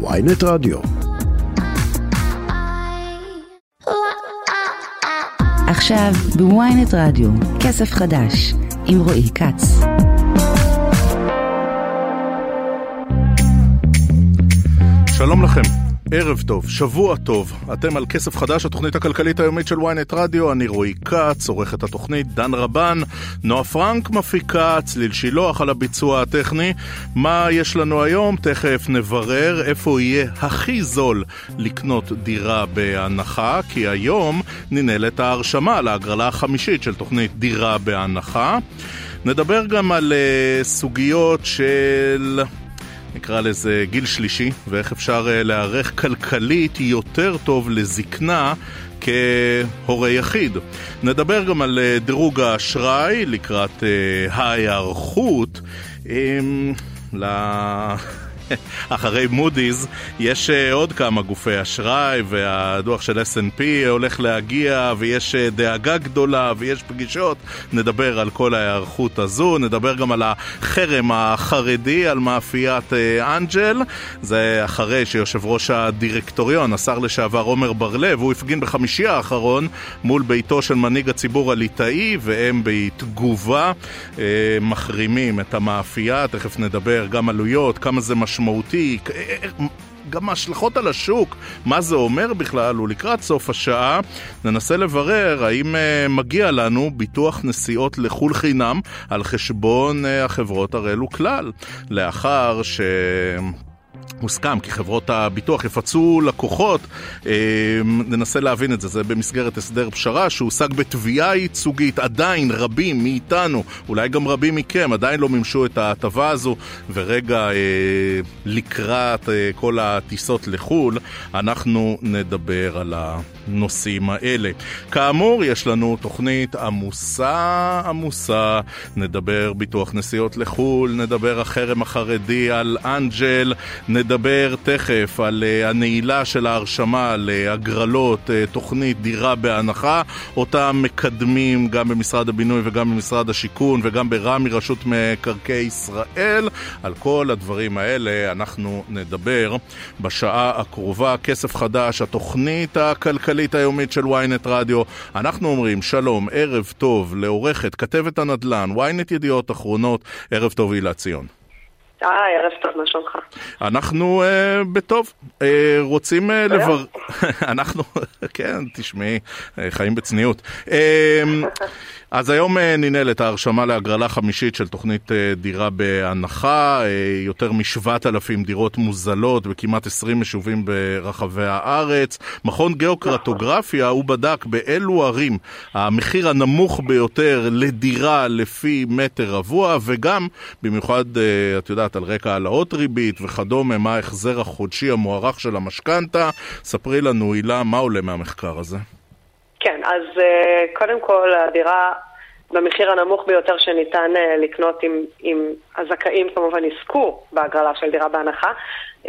ויינט רדיו. עכשיו בוויינט רדיו, כסף חדש, עם רועי כץ. שלום לכם, ערב טוב, שבוע טוב. אתם על כסף חדש, התוכנית הכלכלית היומית של ynet רדיו. אני רועי כץ, עורך את התוכנית, דן רבן, נועה פרנק מפיקה, צליל שילוח על הביצוע הטכני. מה יש לנו היום? תכף נברר איפה יהיה הכי זול לקנות דירה בהנחה, כי היום ננהלת ההרשמה להגרלה החמישית של תוכנית דירה בהנחה. נדבר גם על uh, סוגיות של... נקרא לזה גיל שלישי, ואיך אפשר אה, להיערך כלכלית יותר טוב לזקנה כהורה יחיד. נדבר גם על אה, דירוג האשראי לקראת אה, ההיערכות. אמ, ל... אחרי מודי'ס, יש אה, עוד כמה גופי אשראי, והדוח של S&P הולך להגיע, ויש אה, דאגה גדולה, ויש פגישות. נדבר על כל ההיערכות הזו, נדבר גם על החרם החרדי, על מאפיית אה, אנג'ל. זה אחרי שיושב ראש הדירקטוריון, השר לשעבר עומר בר-לב, הוא הפגין בחמישי האחרון מול ביתו של מנהיג הציבור הליטאי, והם בתגובה מחרימים את המאפייה. תכף נדבר גם עלויות, כמה זה משמעותי. משמעותי, אה, אה, גם ההשלכות על השוק, מה זה אומר בכלל, ולקראת סוף השעה ננסה לברר האם uh, מגיע לנו ביטוח נסיעות לחו"ל חינם על חשבון החברות הראלו כלל, לאחר ש... מוסכם כי חברות הביטוח יפצו לקוחות, אה, ננסה להבין את זה, זה במסגרת הסדר פשרה שהושג בתביעה ייצוגית, עדיין רבים מאיתנו, אולי גם רבים מכם, עדיין לא מימשו את ההטבה הזו, ורגע אה, לקראת אה, כל הטיסות לחו"ל, אנחנו נדבר על הנושאים האלה. כאמור, יש לנו תוכנית עמוסה עמוסה, נדבר ביטוח נסיעות לחו"ל, נדבר החרם החרדי על אנג'ל, נדבר תכף על uh, הנעילה של ההרשמה להגרלות, uh, תוכנית דירה בהנחה, אותה מקדמים גם במשרד הבינוי וגם במשרד השיכון וגם ברמ"י, רשות מקרקעי ישראל. על כל הדברים האלה אנחנו נדבר בשעה הקרובה. כסף חדש, התוכנית הכלכלית היומית של ynet רדיו. אנחנו אומרים שלום, ערב טוב לעורכת, כתבת הנדל"ן, ynet ידיעות אחרונות, ערב טוב הילה ציון. היי, ערב טוב, מה שלומך? אנחנו uh, בטוב, uh, רוצים uh, לבר... אנחנו, כן, תשמעי, uh, חיים בצניעות. Uh, אז היום אה, ננהלת ההרשמה להגרלה חמישית של תוכנית אה, דירה בהנחה, אה, יותר מ-7,000 דירות מוזלות בכמעט 20 יישובים ברחבי הארץ. מכון גיאוקרטוגרפיה, הוא בדק באילו ערים המחיר הנמוך ביותר לדירה לפי מטר רבוע, וגם, במיוחד, את יודעת, על רקע העלאות ריבית וכדומה, מה ההחזר החודשי המוערך של המשכנתה. ספרי לנו, הילה, מה עולה מהמחקר הזה? כן, אז uh, קודם כל הדירה במחיר הנמוך ביותר שניתן uh, לקנות אם, אם הזכאים כמובן יזכו בהגרלה של דירה בהנחה, uh,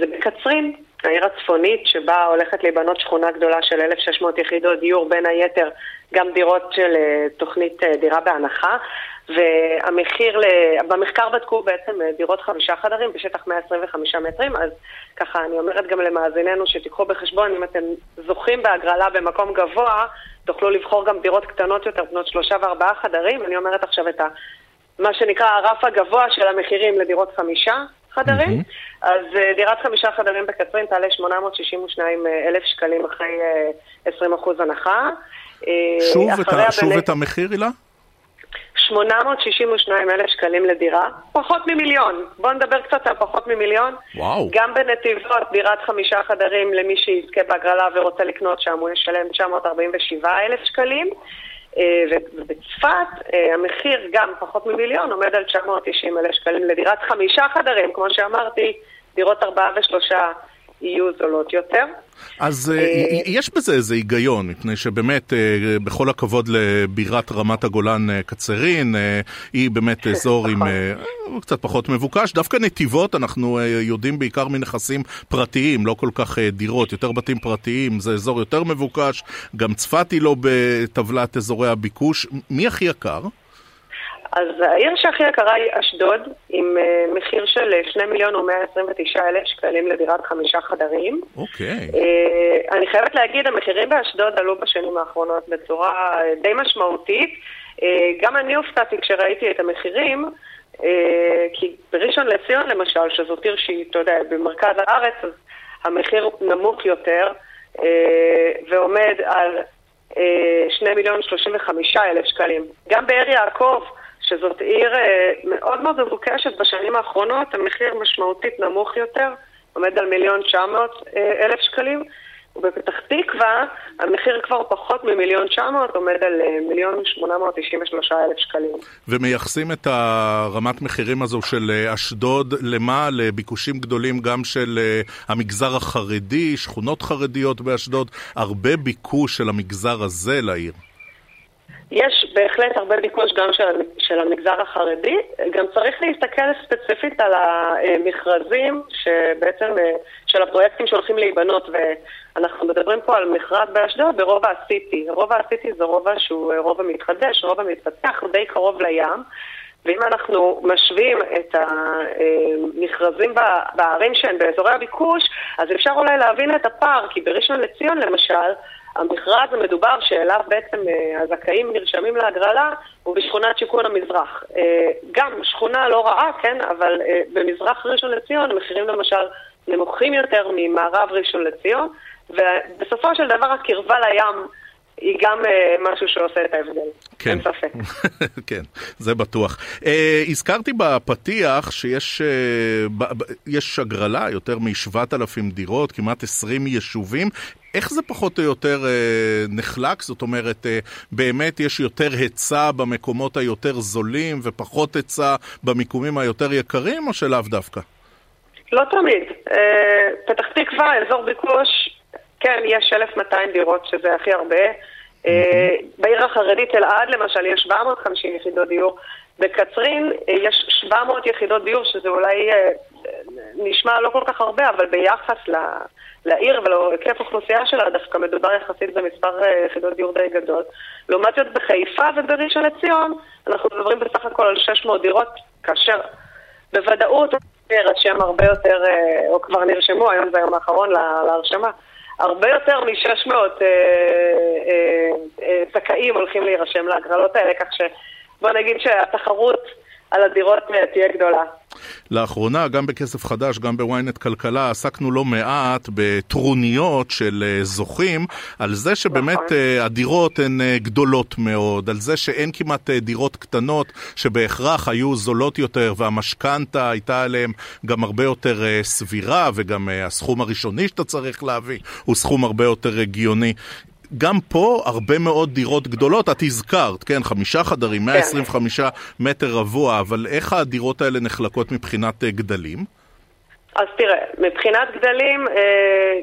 זה בקצרין, העיר הצפונית שבה הולכת להיבנות שכונה גדולה של 1,600 יחידות דיור, בין היתר גם דירות של תוכנית דירה בהנחה. והמחיר, במחקר בדקו בעצם אה, דירות חמישה חדרים בשטח 125 מטרים, אז ככה אני אומרת גם למאזיננו שתיקחו בחשבון, אם אתם זוכים בהגרלה במקום גבוה, תוכלו לבחור גם דירות קטנות יותר, בנות שלושה וארבעה חדרים. אני אומרת עכשיו את ה... מה שנקרא הרף הגבוה של המחירים לדירות חמישה חדרים. Mm-hmm. אז uh, דירת חמישה חדרים בקצרין תעלה 862 אלף שקלים אחרי uh, 20% הנחה. שוב, את, שוב את המחיר, הילה? 862 אלף שקלים לדירה, פחות ממיליון. בואו נדבר קצת על פחות ממיליון. וואו. גם בנתיבות, דירת חמישה חדרים למי שיזכה בהגרלה ורוצה לקנות שם, הוא ישלם 947 אלף שקלים. אה, ובצפת אה, המחיר גם פחות ממיליון עומד על 990 אלף שקלים לדירת חמישה חדרים, כמו שאמרתי, דירות ארבעה ושלושה יהיו זולות יותר. אז אה, אה, יש בזה איזה היגיון, מפני שבאמת, אה, בכל הכבוד לבירת רמת הגולן קצרין, היא באמת אזור עם נכון. קצת פחות מבוקש. דווקא נתיבות, אנחנו יודעים בעיקר מנכסים פרטיים, לא כל כך דירות, יותר בתים פרטיים, זה אזור יותר מבוקש. גם צפת היא לא בטבלת אזורי הביקוש. מי הכי יקר? אז העיר שהכי יקרה היא אשדוד, עם uh, מחיר של 2 מיליון ו-129 אלף שקלים לדירת חמישה חדרים. אוקיי. Okay. Uh, אני חייבת להגיד, המחירים באשדוד עלו בשנים האחרונות בצורה די משמעותית. גם אני הופתעתי כשראיתי את המחירים. כי בראשון לציון למשל, שזאת עיר שהיא, אתה יודע, במרכז הארץ, אז המחיר נמוך יותר ועומד על uh, 2 מיליון 35 אלף שקלים. גם באר יעקב, שזאת עיר אה, מאוד מאוד מבוקשת בשנים האחרונות, המחיר משמעותית נמוך יותר, עומד על מיליון 900 אה, אלף שקלים. ובפתח תקווה המחיר כבר פחות ממיליון 900, עומד על אה, מיליון 893 אלף שקלים. ומייחסים את הרמת מחירים הזו של אשדוד למה? לביקושים גדולים גם של המגזר החרדי, שכונות חרדיות באשדוד, הרבה ביקוש של המגזר הזה לעיר. יש בהחלט הרבה ביקוש גם של, של המגזר החרדי. גם צריך להסתכל ספציפית על המכרזים שבעצם, אה, של הפרויקטים שהולכים להיבנות, ואנחנו מדברים פה על מכרז באשדוד ברובע הסיטי. רובע הסיטי זה רובע שהוא אה, רובע מתחדש, רובע מתפתח, די קרוב לים. ואם אנחנו משווים את המכרזים בערים שהן באזורי הביקוש, אז אפשר אולי להבין את הפער, כי בראשון לציון למשל, המכרז המדובר שאליו בעצם אה, הזכאים נרשמים להגרלה הוא בשכונת שיכון המזרח. אה, גם שכונה לא רעה, כן, אבל אה, במזרח ראשון לציון המחירים למשל נמוכים יותר ממערב ראשון לציון, ובסופו של דבר הקרבה לים היא גם uh, משהו שעושה את ההבדל, כן. אין ספק. כן, זה בטוח. Uh, הזכרתי בפתיח שיש uh, ב, ב, יש הגרלה, יותר מ-7,000 דירות, כמעט 20 יישובים. איך זה פחות או יותר אה, נחלק? זאת אומרת, אה, באמת יש יותר היצע במקומות היותר זולים ופחות היצע במיקומים היותר יקרים, או שלאו דווקא? לא תמיד. אה, פתח תקווה, אזור ביקוש, כן, יש 1,200 דירות, שזה הכי הרבה. אה, בעיר החרדית אלעד, למשל, יש 750 יחידות דיור. בקצרין אה, יש 700 יחידות דיור, שזה אולי אה, נשמע לא כל כך הרבה, אבל ביחס לעיר ולהיקף אוכלוסייה שלה, דווקא מדובר יחסית במספר יחידות דיור די גדול. לעומת זאת בחיפה ובראשון לציון, אנחנו מדברים בסך הכל על 600 דירות, כאשר בוודאות יירשם הרבה יותר, או כבר נרשמו, היום זה היום האחרון להרשמה. הרבה יותר מ-600 אה, אה, אה, זכאים הולכים להירשם להגרלות האלה, כך שבוא נגיד שהתחרות על הדירות תהיה גדולה. לאחרונה, גם בכסף חדש, גם בוויינט כלכלה, עסקנו לא מעט בטרוניות של אה, זוכים, על זה שבאמת נכון. אה, הדירות הן אה, גדולות מאוד, על זה שאין כמעט דירות קטנות שבהכרח היו זולות יותר, והמשכנתה הייתה עליהן גם הרבה יותר סבירה, וגם הסכום הראשוני שאתה צריך להביא הוא סכום הרבה יותר הגיוני. גם פה הרבה מאוד דירות גדולות, את הזכרת, כן, חמישה חדרים, 125 כן. מטר רבוע, אבל איך הדירות האלה נחלקות מבחינת אה, גדלים? אז תראה, מבחינת גדלים, אה,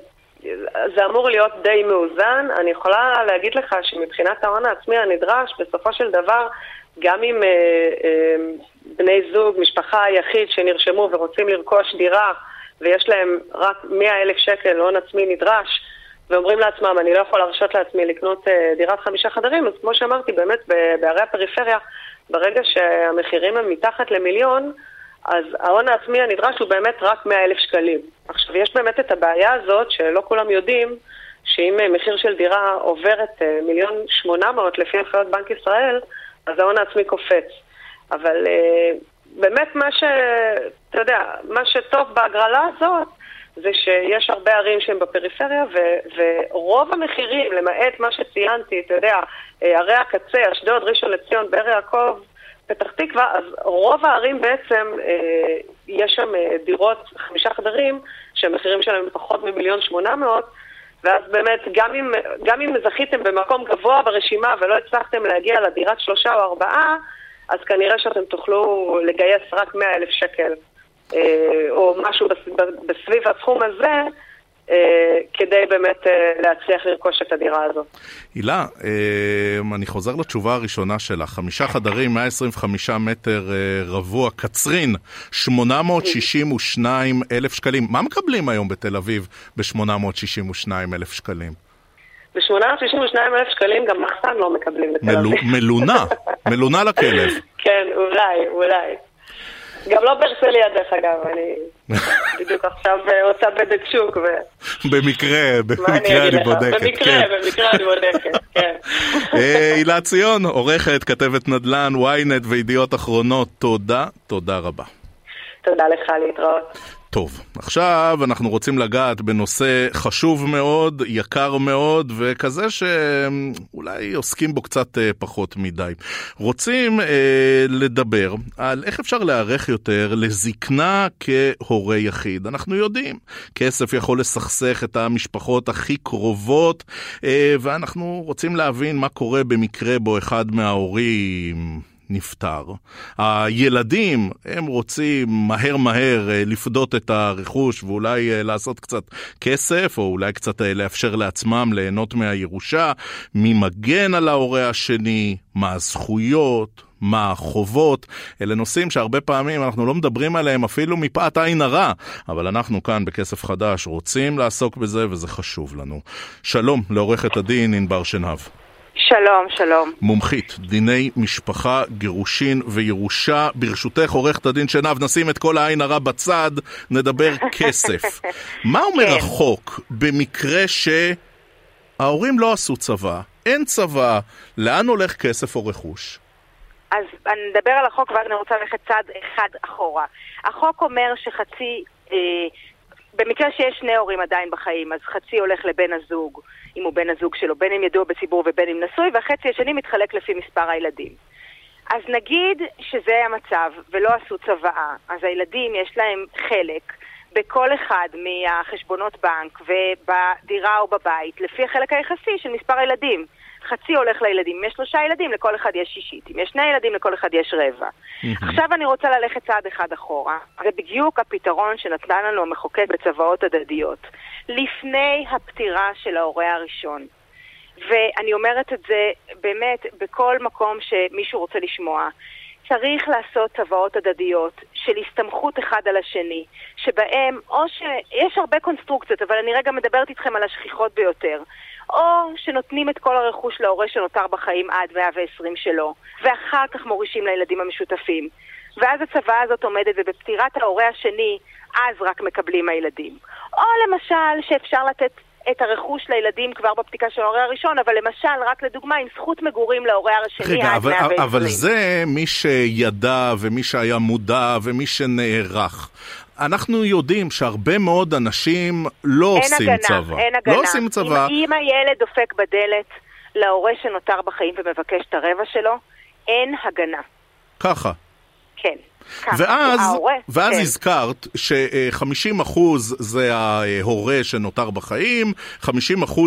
זה אמור להיות די מאוזן. אני יכולה להגיד לך שמבחינת ההון העצמי הנדרש, בסופו של דבר, גם אם אה, בני זוג, משפחה יחיד שנרשמו ורוצים לרכוש דירה, ויש להם רק 100 אלף שקל הון עצמי נדרש, ואומרים לעצמם, אני לא יכול להרשות לעצמי לקנות uh, דירת חמישה חדרים, אז כמו שאמרתי, באמת בערי הפריפריה, ברגע שהמחירים הם מתחת למיליון, אז ההון העצמי הנדרש הוא באמת רק 100 אלף שקלים. עכשיו, יש באמת את הבעיה הזאת, שלא כולם יודעים, שאם uh, מחיר של דירה עובר את uh, מיליון שמונה מאות לפי הנחיות בנק ישראל, אז ההון העצמי קופץ. אבל באמת מה ש... אתה יודע, מה שטוב בהגרלה הזאת, זה שיש הרבה ערים שהן בפריפריה, ו- ורוב המחירים, למעט מה שציינתי, אתה יודע, אה, ערי הקצה, אשדוד, ראשון לציון, באר יעקב, פתח תקווה, אז רוב הערים בעצם, אה, יש שם אה, דירות, חמישה חדרים, שהמחירים שלהם פחות ממיליון שמונה מאות, ואז באמת, גם אם, גם אם זכיתם במקום גבוה ברשימה ולא הצלחתם להגיע לדירת שלושה או ארבעה, אז כנראה שאתם תוכלו לגייס רק מאה אלף שקל. אה, או משהו בסביב הסכום הזה, אה, כדי באמת אה, להצליח לרכוש את הדירה הזו. הילה, אני חוזר לתשובה הראשונה שלך. חמישה חדרים, 125 מטר רבוע, קצרין, 862 אלף שקלים. מה מקבלים היום בתל אביב ב-862 אלף שקלים? ב-862 אלף שקלים גם מחסן לא מקבלים בתל אביב. מלונה, מלונה לכלב. כן, אולי, אולי. גם לא בהרצליה דרך אגב, אני בדיוק עכשיו עושה בדק שוק. ו... במקרה, במקרה אני בודקת. במקרה, כן. במקרה אני בודקת, כן. הילה ציון, עורכת, כתבת נדל"ן, ynet וידיעות אחרונות, תודה, תודה רבה. תודה לך, להתראות. טוב, עכשיו אנחנו רוצים לגעת בנושא חשוב מאוד, יקר מאוד, וכזה שאולי עוסקים בו קצת אה, פחות מדי. רוצים אה, לדבר על איך אפשר להיערך יותר לזקנה כהורה יחיד. אנחנו יודעים, כסף יכול לסכסך את המשפחות הכי קרובות, אה, ואנחנו רוצים להבין מה קורה במקרה בו אחד מההורים... נפטר. הילדים, הם רוצים מהר מהר אה, לפדות את הרכוש ואולי אה, לעשות קצת כסף, או אולי קצת אה, לאפשר לעצמם ליהנות מהירושה. מי מגן על ההורה השני? מה הזכויות? מה החובות, אלה נושאים שהרבה פעמים אנחנו לא מדברים עליהם אפילו מפאת עין הרע, אבל אנחנו כאן בכסף חדש רוצים לעסוק בזה וזה חשוב לנו. שלום לעורכת הדין ענבר שנהב. שלום, שלום. מומחית, דיני משפחה, גירושין וירושה. ברשותך, עורכת הדין שנב, נשים את כל העין הרע בצד, נדבר כסף. מה אומר כן. החוק במקרה שההורים לא עשו צבא, אין צבא, לאן הולך כסף או רכוש? אז אני נדבר על החוק ואז אני רוצה ללכת צעד אחד אחורה. החוק אומר שחצי, אה, במקרה שיש שני הורים עדיין בחיים, אז חצי הולך לבן הזוג. אם הוא בן הזוג שלו, בין אם ידוע בציבור ובין אם נשוי, והחצי השני מתחלק לפי מספר הילדים. אז נגיד שזה המצב ולא עשו צוואה, אז הילדים יש להם חלק בכל אחד מהחשבונות בנק ובדירה או בבית, לפי החלק היחסי של מספר הילדים. חצי הולך לילדים. אם יש שלושה ילדים, לכל אחד יש שישית. אם יש שני ילדים, לכל אחד יש רבע. Mm-hmm. עכשיו אני רוצה ללכת צעד אחד אחורה. זה בדיוק הפתרון שנתנה לנו המחוקק בצוואות הדדיות. לפני הפטירה של ההורה הראשון. ואני אומרת את זה באמת בכל מקום שמישהו רוצה לשמוע. צריך לעשות צוואות הדדיות של הסתמכות אחד על השני, שבהם, או שיש הרבה קונסטרוקציות, אבל אני רגע מדברת איתכם על השכיחות ביותר. או שנותנים את כל הרכוש להורה שנותר בחיים עד 120 שלו, ואחר כך מורישים לילדים המשותפים. ואז הצוואה הזאת עומדת, ובפטירת ההורה השני, אז רק מקבלים הילדים. או למשל, שאפשר לתת את הרכוש לילדים כבר בפתיקה של ההורה הראשון, אבל למשל, רק לדוגמה, עם זכות מגורים להורה השני רגע, עד אבל, 120. אבל זה מי שידע ומי שהיה מודע ומי שנערך. אנחנו יודעים שהרבה מאוד אנשים לא עושים הגנה, צבא. אין הגנה. לא עושים צבא. אם, אם הילד דופק בדלת להורה שנותר בחיים ומבקש את הרבע שלו, אין הגנה. ככה. כן. ואז, ההורה, ואז כן. הזכרת ש-50% זה ההורה שנותר בחיים, 50%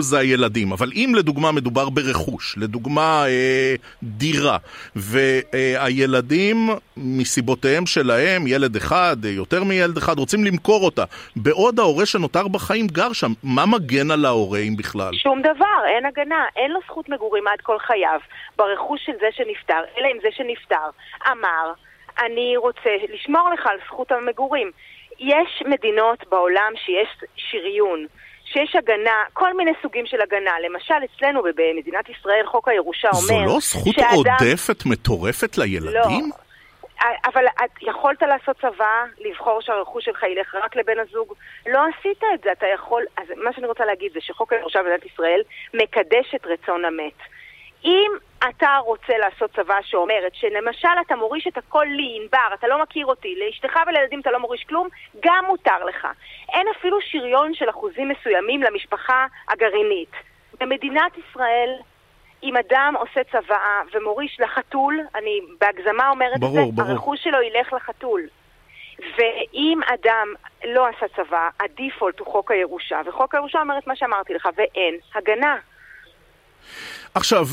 זה הילדים. אבל אם לדוגמה מדובר ברכוש, לדוגמה אה, דירה, והילדים מסיבותיהם שלהם, ילד אחד, יותר מילד אחד, רוצים למכור אותה, בעוד ההורה שנותר בחיים גר שם, מה מגן על ההורה אם בכלל? שום דבר, אין הגנה, אין לו זכות מגורים עד כל חייו ברכוש של זה שנפטר, אלא אם זה שנפטר אמר, אני רוצה לשמור לך על זכות המגורים. יש מדינות בעולם שיש שריון, שיש הגנה, כל מיני סוגים של הגנה. למשל, אצלנו במדינת ישראל חוק הירושה אומר... זו לא זכות שאדם... עודפת מטורפת לילדים? לא. אבל את יכולת לעשות צבא, לבחור שהרכוש שלך ילך רק לבן הזוג? לא עשית את זה, אתה יכול... אז מה שאני רוצה להגיד זה שחוק הירושה במדינת ישראל מקדש את רצון המת. אם אתה רוצה לעשות צבא שאומרת שלמשל אתה מוריש את הכל לי, ענבר, אתה לא מכיר אותי, לאשתך ולילדים אתה לא מוריש כלום, גם מותר לך. אין אפילו שריון של אחוזים מסוימים למשפחה הגרעינית. במדינת ישראל, אם אדם עושה צוואה ומוריש לחתול, אני בהגזמה אומרת ברור, את זה, ברור. הרכוש שלו ילך לחתול. ואם אדם לא עשה צבא, הדיפולט הוא חוק הירושה, וחוק הירושה אומר את מה שאמרתי לך, ואין הגנה. עכשיו,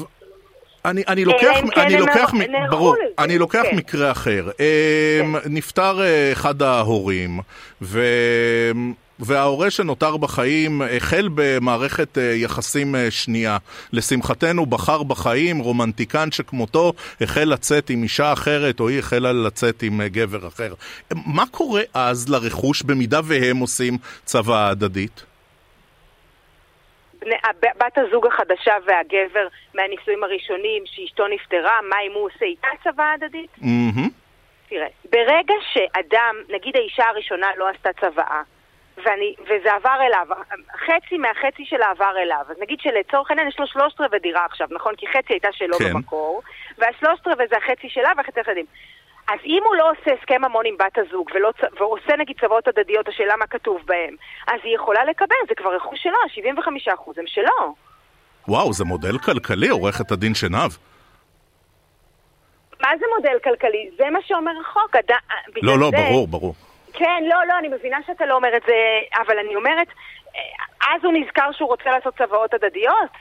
אני, אני לוקח, כן אני לוקח, נערכו מ- ברור, אני לוקח כן. מקרה אחר. אמ, נפטר אה, אחד ההורים, ו... וההורה שנותר בחיים החל במערכת אה, יחסים אה, שנייה. לשמחתנו בחר בחיים, רומנטיקן שכמותו החל לצאת עם אישה אחרת, או היא החלה לצאת עם גבר אחר. מה קורה אז לרכוש במידה והם עושים צוואה הדדית? בת הזוג החדשה והגבר מהנישואים הראשונים, שאשתו נפטרה, מה אם הוא עושה איתה צוואה הדדית? מהמם. תראה, ברגע שאדם, נגיד האישה הראשונה לא עשתה צוואה, ואני, וזה עבר אליו, חצי מהחצי שלה עבר אליו, אז נגיד שלצורך העניין יש לו שלושת רבעי דירה עכשיו, נכון? כי חצי הייתה שלו כן. במקור, והשלושת רבעי זה החצי שלה והחצי הילדים. אז אם הוא לא עושה הסכם ממון עם בת הזוג, ולא, ועושה נגיד צוואות הדדיות, השאלה מה כתוב בהם, אז היא יכולה לקבל, זה כבר רכוש שלו, 75% הם שלו. וואו, זה מודל כלכלי, עורכת הדין שנהב. מה זה מודל כלכלי? זה מה שאומר החוק. אד... בגלל לא, לא, זה... ברור, ברור. כן, לא, לא, אני מבינה שאתה לא אומר את זה, אבל אני אומרת, אה, אז הוא נזכר שהוא רוצה לעשות צוואות הדדיות?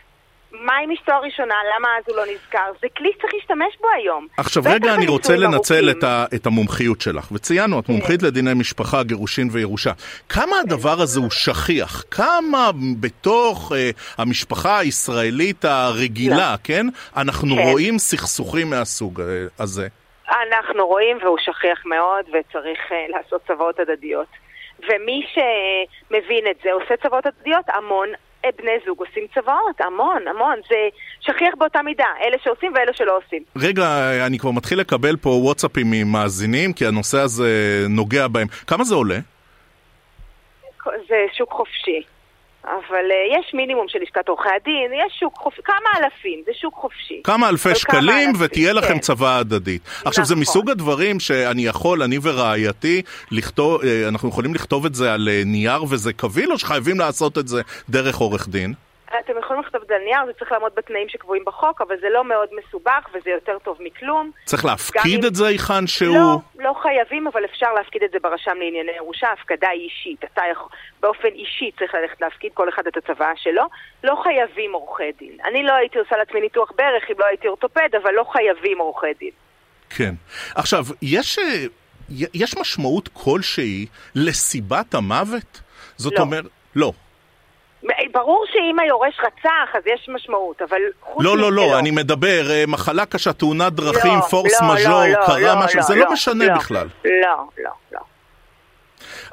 מה עם אשתו הראשונה? למה אז הוא לא נזכר? זה כלי שצריך להשתמש בו היום. עכשיו רגע אני רוצה לנצל. את, ה, את המומחיות שלך, וציינו, את מומחית לדיני משפחה, גירושין וירושה. כמה הדבר הזה הוא שכיח? כמה בתוך אה, המשפחה הישראלית הרגילה, כן? אנחנו כן. רואים סכסוכים מהסוג אה, הזה. אנחנו רואים, והוא שכיח מאוד, וצריך uh, לעשות צוואות הדדיות. ומי שמבין את זה עושה צוואות הדדיות, המון אה, בני זוג עושים צוואות, המון, המון. זה שכיח באותה מידה, אלה שעושים ואלה שלא עושים. רגע, אני כבר מתחיל לקבל פה וואטסאפים ממאזינים, כי הנושא הזה נוגע בהם. כמה זה עולה? זה שוק חופשי. אבל uh, יש מינימום של לשכת עורכי הדין, יש שוק חופשי, כמה אלפים, זה שוק חופשי. כמה אלפי שקלים כמה אלפים, ותהיה לכם כן. צוואה הדדית. עכשיו זה נכון. מסוג הדברים שאני יכול, אני ורעייתי, לכתוב, אה, אנחנו יכולים לכתוב את זה על אה, נייר וזה קביל או שחייבים לעשות את זה דרך עורך דין? אתם יכולים לכתוב את זה על נייר, זה צריך לעמוד בתנאים שקבועים בחוק, אבל זה לא מאוד מסובך וזה יותר טוב מכלום. צריך להפקיד את זה היכן שהוא... לא, לא חייבים, אבל אפשר להפקיד את זה ברשם לענייני ירושה, הפקדה היא אישית. אתה יכול, באופן אישי צריך ללכת להפקיד כל אחד את הצוואה שלו. לא חייבים עורכי דין. אני לא הייתי עושה לעצמי ניתוח ברך אם לא הייתי אורתופד, אבל לא חייבים עורכי דין. כן. עכשיו, יש, אה, יש משמעות כלשהי לסיבת המוות? זאת לא. אומרת... לא. ברור שאם היורש רצח, אז יש משמעות, אבל חוץ לא, לא, מזה לא, אני מדבר, אה, מחלה קשה, תאונת דרכים, לא, פורס לא, מז'ור, לא, קרה לא, משהו, לא, זה לא משנה לא, בכלל. לא, לא, לא.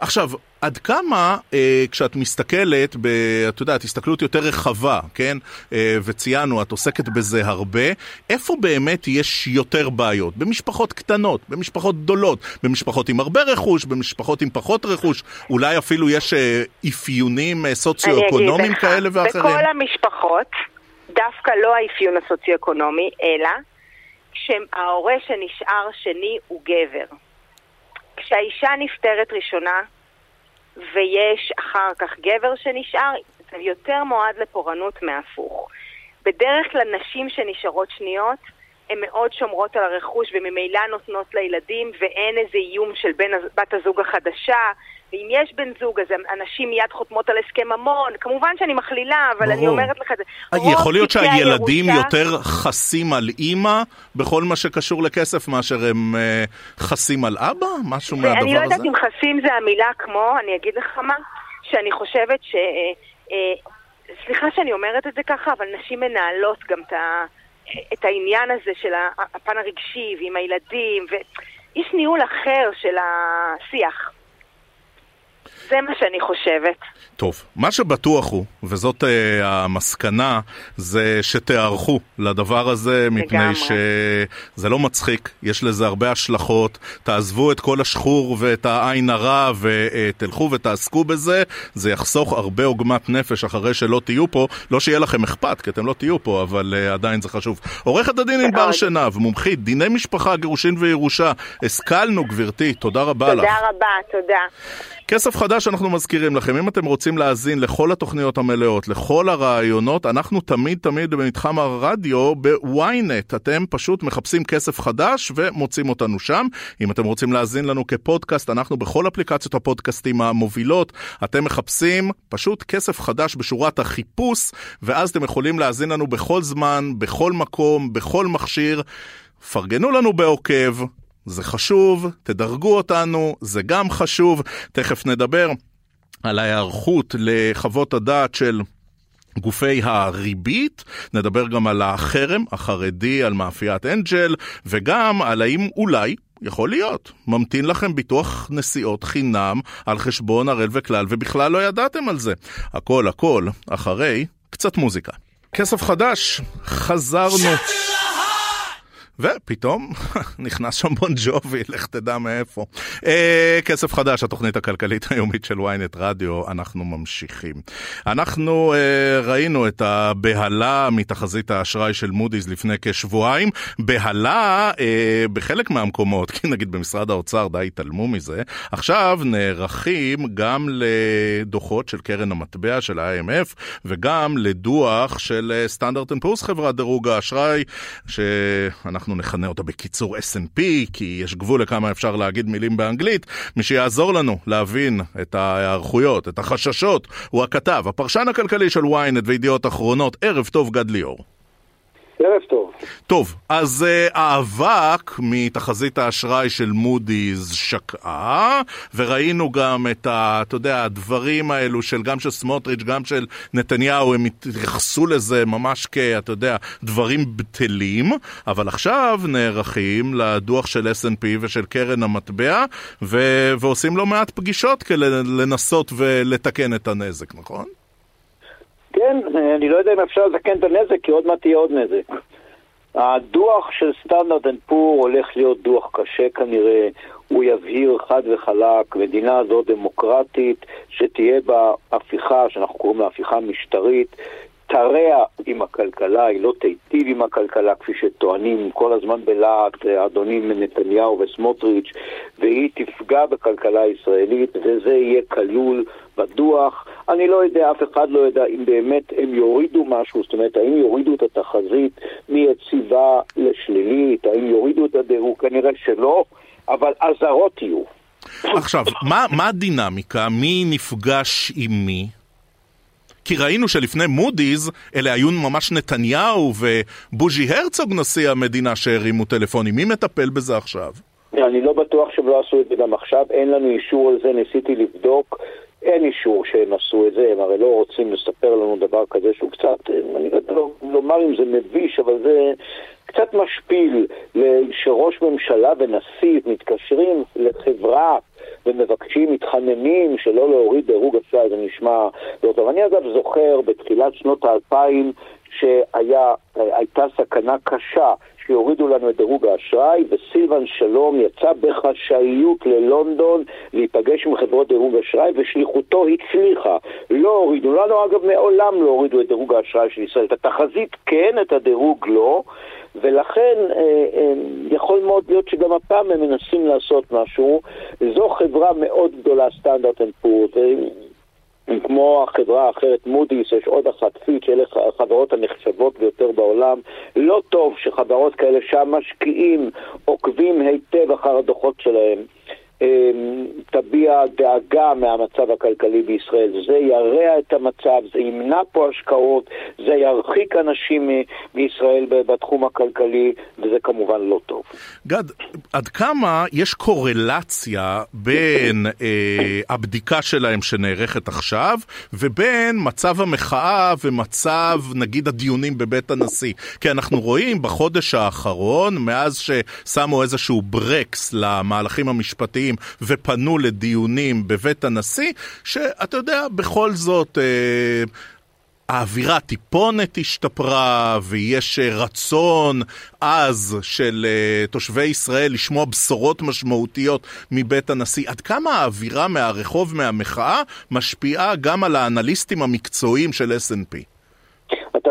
עכשיו, עד כמה, אה, כשאת מסתכלת, ב, את יודעת, הסתכלות יותר רחבה, כן? אה, וציינו, את עוסקת בזה הרבה, איפה באמת יש יותר בעיות? במשפחות קטנות, במשפחות גדולות, במשפחות עם הרבה רכוש, במשפחות עם פחות רכוש, אולי אפילו יש אה, אפיונים אה, סוציו-אקונומיים כאלה ואחרים? בכל המשפחות, דווקא לא האפיון הסוציו-אקונומי, אלא כשההורה שנשאר שני הוא גבר. כשהאישה נפטרת ראשונה, ויש אחר כך גבר שנשאר, זה יותר מועד לפורענות מהפוך. בדרך כלל נשים שנשארות שניות, הן מאוד שומרות על הרכוש וממילא נותנות לילדים ואין איזה איום של בן, בת הזוג החדשה ואם יש בן זוג אז הנשים מיד חותמות על הסכם ממון כמובן שאני מכלילה אבל אני ברור. אומרת לך את זה אה, יכול להיות שהילדים הירושה- יותר חסים על אימא בכל מה שקשור לכסף מאשר הם אה, חסים על אבא? משהו מהדבר אני לא הזה? יודעת אם חסים זה המילה כמו, אני אגיד לך מה, שאני חושבת ש... אה, אה, סליחה שאני אומרת את זה ככה, אבל נשים מנהלות גם את, ה, את העניין הזה של הפן הרגשי ועם הילדים, ויש ניהול אחר של השיח. זה מה שאני חושבת. טוב, מה שבטוח הוא, וזאת uh, המסקנה, זה שתיערכו לדבר הזה, מפני לגמרי. שזה לא מצחיק, יש לזה הרבה השלכות. תעזבו את כל השחור ואת העין הרע ותלכו ותעסקו בזה, זה יחסוך הרבה עוגמת נפש אחרי שלא תהיו פה. לא שיהיה לכם אכפת, כי אתם לא תהיו פה, אבל uh, עדיין זה חשוב. עורכת הדין ענבר. שנהב, מומחית, דיני משפחה, גירושין וירושה. השכלנו, גברתי, תודה רבה לך. תודה רבה, תודה. כסף חדש אנחנו מזכירים לכם, אם אתם רוצים להאזין לכל התוכניות המלאות, לכל הרעיונות, אנחנו תמיד תמיד במתחם הרדיו בוויינט. אתם פשוט מחפשים כסף חדש ומוצאים אותנו שם. אם אתם רוצים להאזין לנו כפודקאסט, אנחנו בכל אפליקציות הפודקאסטים המובילות. אתם מחפשים פשוט כסף חדש בשורת החיפוש, ואז אתם יכולים להאזין לנו בכל זמן, בכל מקום, בכל מכשיר. פרגנו לנו בעוקב. זה חשוב, תדרגו אותנו, זה גם חשוב. תכף נדבר על ההיערכות לחוות הדעת של גופי הריבית, נדבר גם על החרם החרדי על מאפיית אנג'ל, וגם על האם אולי יכול להיות. ממתין לכם ביטוח נסיעות חינם על חשבון הראל וכלל, ובכלל לא ידעתם על זה. הכל הכל אחרי קצת מוזיקה. כסף חדש, חזרנו. ופתאום נכנס שם בון ג'ובי, לך תדע מאיפה. אה, כסף חדש, התוכנית הכלכלית היומית של ynet רדיו, אנחנו ממשיכים. אנחנו אה, ראינו את הבהלה מתחזית האשראי של מודי'ס לפני כשבועיים. בהלה אה, בחלק מהמקומות, כי נגיד במשרד האוצר די התעלמו מזה, עכשיו נערכים גם לדוחות של קרן המטבע של ה-IMF וגם לדוח של Standard & Poor's חברת דירוג האשראי, שאנחנו... אנחנו נכנה אותה בקיצור S&P, כי יש גבול לכמה אפשר להגיד מילים באנגלית. מי שיעזור לנו להבין את ההיערכויות, את החששות, הוא הכתב, הפרשן הכלכלי של ynet וידיעות אחרונות. ערב טוב, גד ליאור. ערב טוב. טוב, אז uh, האבק מתחזית האשראי של מודי'ס שקעה, וראינו גם את ה... אתה יודע, הדברים האלו של גם של סמוטריץ', גם של נתניהו, הם התייחסו לזה ממש כ... אתה יודע, דברים בטלים, אבל עכשיו נערכים לדוח של S&P ושל קרן המטבע, ו... ועושים לא מעט פגישות כדי לנסות ולתקן את הנזק, נכון? כן, אני לא יודע אם אפשר לתקן את הנזק, כי עוד מעט יהיה עוד נזק. הדוח של Standard & Poor הולך להיות דוח קשה כנראה, הוא יבהיר חד וחלק, מדינה זו דמוקרטית, שתהיה בה הפיכה, שאנחנו קוראים לה הפיכה משטרית, תרע עם הכלכלה, היא לא תיטיב עם הכלכלה כפי שטוענים כל הזמן בלהט אדונים נתניהו וסמוטריץ', והיא תפגע בכלכלה הישראלית וזה יהיה כלול בדוח. אני לא יודע, אף אחד לא יודע אם באמת הם יורידו משהו, זאת אומרת, האם יורידו את התחזית מיציבה לשלילית, האם יורידו את הדירוג, כנראה שלא, אבל אזהרות יהיו. עכשיו, מה, מה הדינמיקה? מי נפגש עם מי? כי ראינו שלפני מודי'ס, אלה היו ממש נתניהו ובוז'י הרצוג נשיא המדינה שהרימו טלפונים. מי מטפל בזה עכשיו? אני לא בטוח שהם לא עשו את זה גם עכשיו, אין לנו אישור על זה, ניסיתי לבדוק. אין אישור שהם עשו את זה, הם הרי לא רוצים לספר לנו דבר כזה שהוא קצת, אני לא יודע לומר אם זה מביש, אבל זה קצת משפיל שראש ממשלה ונשיא מתקשרים לחברה ומבקשים, מתחננים שלא להוריד דירוג אשראי, זה נשמע לא טוב. אני אגב זוכר בתחילת שנות האלפיים שהייתה סכנה קשה שיורידו לנו את דירוג האשראי, וסילבן שלום יצא בחשאיות ללונדון להיפגש עם חברות דירוג אשראי, ושליחותו הצליחה. לא הורידו לנו, אגב, מעולם לא הורידו את דירוג האשראי של ישראל. את התחזית כן, את הדירוג לא. ולכן אה, אה, יכול מאוד להיות שגם הפעם הם מנסים לעשות משהו. זו חברה מאוד גדולה, Standard & Poor's, כמו החברה האחרת, מודי'ס, יש עוד אחת פיץ', אלה החברות הנחשבות ביותר בעולם. לא טוב שחברות כאלה שהמשקיעים עוקבים היטב אחר הדוחות שלהם. אמ, תביע דאגה מהמצב הכלכלי בישראל. זה ירע את המצב, זה ימנע פה השקעות, זה ירחיק אנשים מישראל בתחום הכלכלי, וזה כמובן לא טוב. גד, עד כמה יש קורלציה בין אה, הבדיקה שלהם שנערכת עכשיו, ובין מצב המחאה ומצב, נגיד, הדיונים בבית הנשיא? כי אנחנו רואים בחודש האחרון, מאז ששמו איזשהו ברקס למהלכים המשפטיים, המשפטים ופנו לדיונים בבית הנשיא, שאתה יודע, בכל זאת... אה, האווירה טיפונת השתפרה ויש אה, רצון עז של uh, תושבי ישראל לשמוע בשורות משמעותיות מבית הנשיא. עד כמה האווירה מהרחוב, מהמחאה, משפיעה גם על האנליסטים המקצועיים של S&P?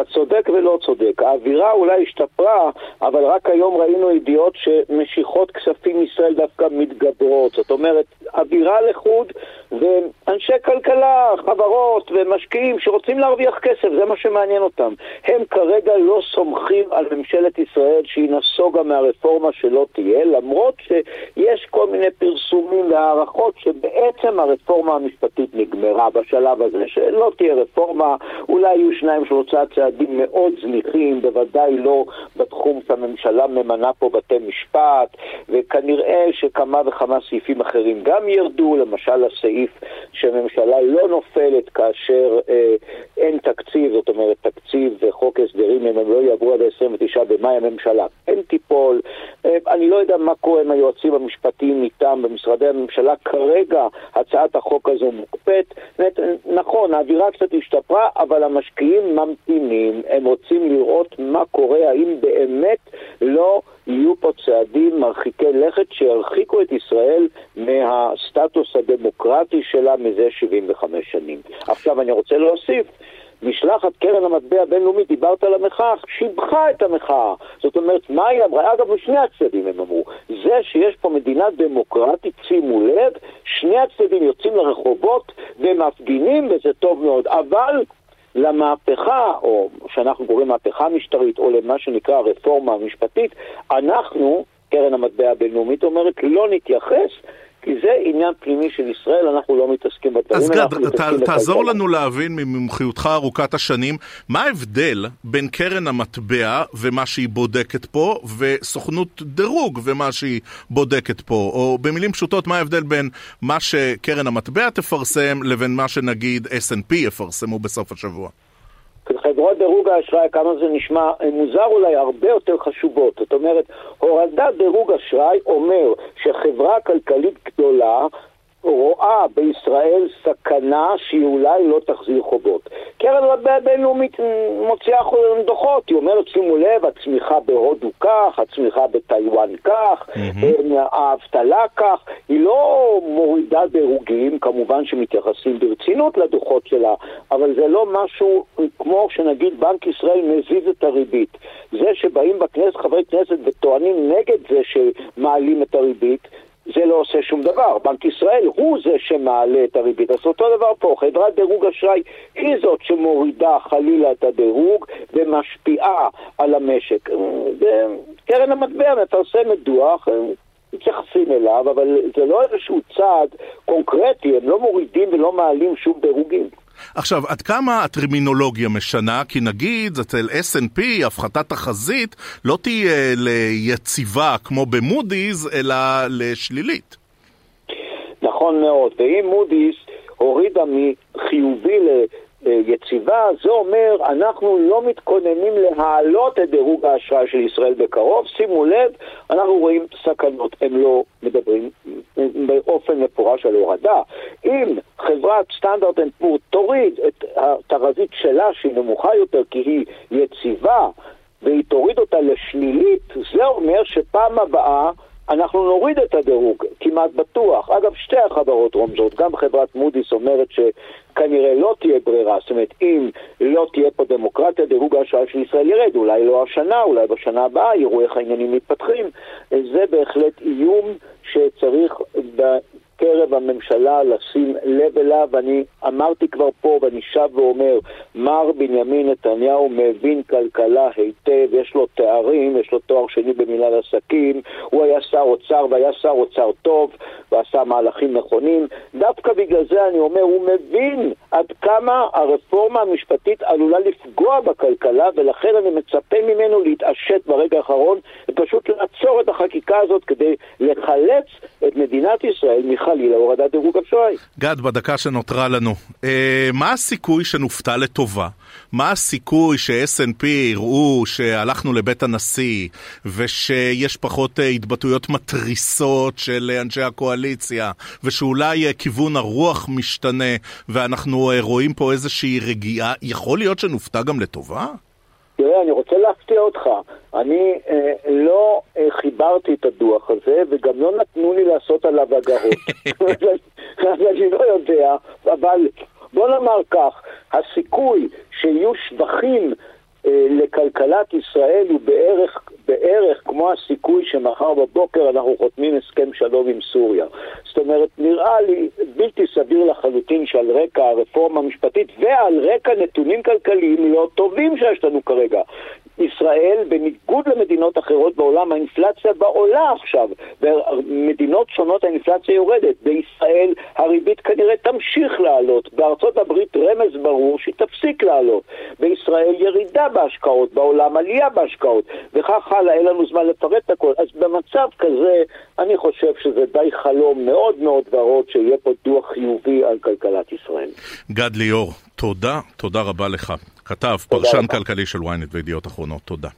אתה צודק ולא צודק. האווירה אולי השתפרה, אבל רק היום ראינו ידיעות שמשיכות כספים מישראל דווקא מתגברות. זאת אומרת, אווירה לחוד ואנשי כלכלה, חברות ומשקיעים שרוצים להרוויח כסף, זה מה שמעניין אותם. הם כרגע לא סומכים על ממשלת ישראל שהיא נסוגה מהרפורמה שלא תהיה, למרות שיש כל מיני פרסומים והערכות שבעצם הרפורמה המשפטית נגמרה בשלב הזה, שלא תהיה רפורמה, אולי יהיו שניים שלושה צעדים מאוד זניחים, בוודאי לא בתחום שהממשלה ממנה פה בתי משפט, וכנראה שכמה וכמה סעיפים אחרים גם ירדו, למשל הסעיף שהממשלה לא נופלת כאשר אה, אין תקציב, זאת אומרת תקציב וחוק הסדרים אם הם לא יעברו עד ה-29 במאי הממשלה. אין תיפול, אה, אני לא יודע מה קורה עם היועצים המשפטיים מטעם במשרדי הממשלה, כרגע הצעת החוק הזו מוקפאת. נכון, האווירה קצת השתפרה, אבל המשקיעים ממתינים, הם רוצים לראות מה קורה, האם באמת לא... יהיו פה צעדים מרחיקי לכת שירחיקו את ישראל מהסטטוס הדמוקרטי שלה מזה 75 שנים. עכשיו אני רוצה להוסיף, משלחת קרן המטבע הבינלאומית, דיברת על המחאה, שיבחה את המחאה. זאת אומרת, מה היא אמרה? אגב, משני הצדדים הם אמרו. זה שיש פה מדינה דמוקרטית, שימו לב, שני הצדדים יוצאים לרחובות ומפגינים, וזה טוב מאוד. אבל למהפכה, או שאנחנו קוראים מהפכה משטרית, או למה שנקרא הרפורמה המשפטית, אנחנו, קרן המטבע הבינלאומית אומרת, לא נתייחס כי זה עניין פנימי של ישראל, אנחנו לא מתעסקים בדברים אז גד, ת, תעזור לנו להבין ממומחיותך ארוכת השנים, מה ההבדל בין קרן המטבע ומה שהיא בודקת פה, וסוכנות דירוג ומה שהיא בודקת פה? או במילים פשוטות, מה ההבדל בין מה שקרן המטבע תפרסם לבין מה שנגיד S&P יפרסמו בסוף השבוע? חברות דירוג האשראי, כמה זה נשמע מוזר אולי, הרבה יותר חשובות. זאת אומרת, הורדת דירוג אשראי אומר שחברה כלכלית גדולה רואה בישראל סכנה שהיא אולי לא תחזיר חובות. קרן מטבע הבינלאומית מוציאה דוחות, היא אומרת, שימו לב, הצמיחה בהודו כך, הצמיחה בטיוואן כך, mm-hmm. האבטלה כך, היא לא מורידה דירוגים, כמובן שמתייחסים ברצינות לדוחות שלה, אבל זה לא משהו כמו שנגיד בנק ישראל מזיז את הריבית. זה שבאים בכנסת חברי כנסת וטוענים נגד זה שמעלים את הריבית, זה לא עושה שום דבר. בנק ישראל הוא זה שמעלה את הריבית. אז אותו דבר פה, חברת דירוג אשראי היא זאת שמורידה חלילה את הדירוג ומשפיעה על המשק. קרן המטבע מפרסמת דוח, מתייחסים אליו, אבל זה לא איזשהו צעד קונקרטי, הם לא מורידים ולא מעלים שום דירוגים. עכשיו, עד כמה הטרמינולוגיה משנה? כי נגיד, אצל S&P הפחתת תחזית לא תהיה ליציבה כמו במודי'ס, אלא לשלילית. נכון מאוד, ואם מודי'ס הורידה מחיובי. יציבה, זה אומר אנחנו לא מתכוננים להעלות את דירוג האשראי של ישראל בקרוב. שימו לב, אנחנו רואים סכנות, הם לא מדברים באופן מפורש על הורדה. אם חברת Standard & Poor תוריד את התחזית שלה שהיא נמוכה יותר כי היא יציבה והיא תוריד אותה לשלילית, זה אומר שפעם הבאה אנחנו נוריד את הדירוג, כמעט בטוח. אגב, שתי החברות רומזות, גם חברת מודי'ס אומרת שכנראה לא תהיה ברירה, זאת אומרת, אם לא תהיה פה דמוקרטיה, דירוג האשראי של ישראל ירד, אולי לא השנה, אולי בשנה הבאה, יראו איך העניינים מתפתחים. זה בהחלט איום שצריך בקרב הממשלה לשים לב אליו, ואני אמרתי כבר פה ואני שב ואומר, מר בנימין נתניהו מבין כלכלה היטב, יש לו תארים, יש לו תואר שני במנהל עסקים, הוא היה שר אוצר והיה שר אוצר טוב ועשה מהלכים נכונים, דווקא בגלל זה אני אומר, הוא מבין עד כמה הרפורמה המשפטית עלולה לפגוע בכלכלה, ולכן אני מצפה ממנו להתעשת ברגע האחרון ופשוט לעצור את החקיקה הזאת כדי לחלץ את מדינת ישראל מחלילה הורדת דירוג אשראי. גד, בדקה שנותרה לנו, אה, מה הסיכוי שנופתע לטובה? מה הסיכוי ש-SNP יראו שהלכנו לבית הנשיא ושיש פחות אה, התבטאויות מתריסות של אנשי הקואליציה ושאולי אה, כיוון הרוח משתנה ואנחנו אה, רואים פה איזושהי רגיעה? יכול להיות שנופתע גם לטובה? תראה, אני רוצה להפתיע אותך. אני אה, לא אה, חיברתי את הדוח הזה, וגם לא נתנו לי לעשות עליו הגהות. אז אני לא יודע, אבל בוא נאמר כך, הסיכוי שיהיו שבחים לכלכלת ישראל הוא בערך, בערך כמו הסיכוי שמחר בבוקר אנחנו חותמים הסכם שלום עם סוריה. זאת אומרת, נראה לי בלתי סביר לחלוטין שעל רקע הרפורמה המשפטית ועל רקע נתונים כלכליים לא טובים שיש לנו כרגע. ישראל, בניגוד למדינות אחרות בעולם, האינפלציה בה עולה עכשיו. במדינות שונות האינפלציה יורדת. בישראל הריבית כנראה תמשיך לעלות. בארצות הברית רמז ברור שהיא תפסיק לעלות. בישראל ירידה בהשקעות, בעולם עלייה בהשקעות. וכך הלאה, אין לנו זמן לפרט את הכל. אז במצב כזה, אני חושב שזה די חלום מאוד מאוד ורוד שיהיה פה דוח חיובי על כלכלת ישראל. גד ליאור, תודה, תודה רבה לך. כתב, פרשן רבה. כלכלי של ynet וידיעות אחרונות, תודה.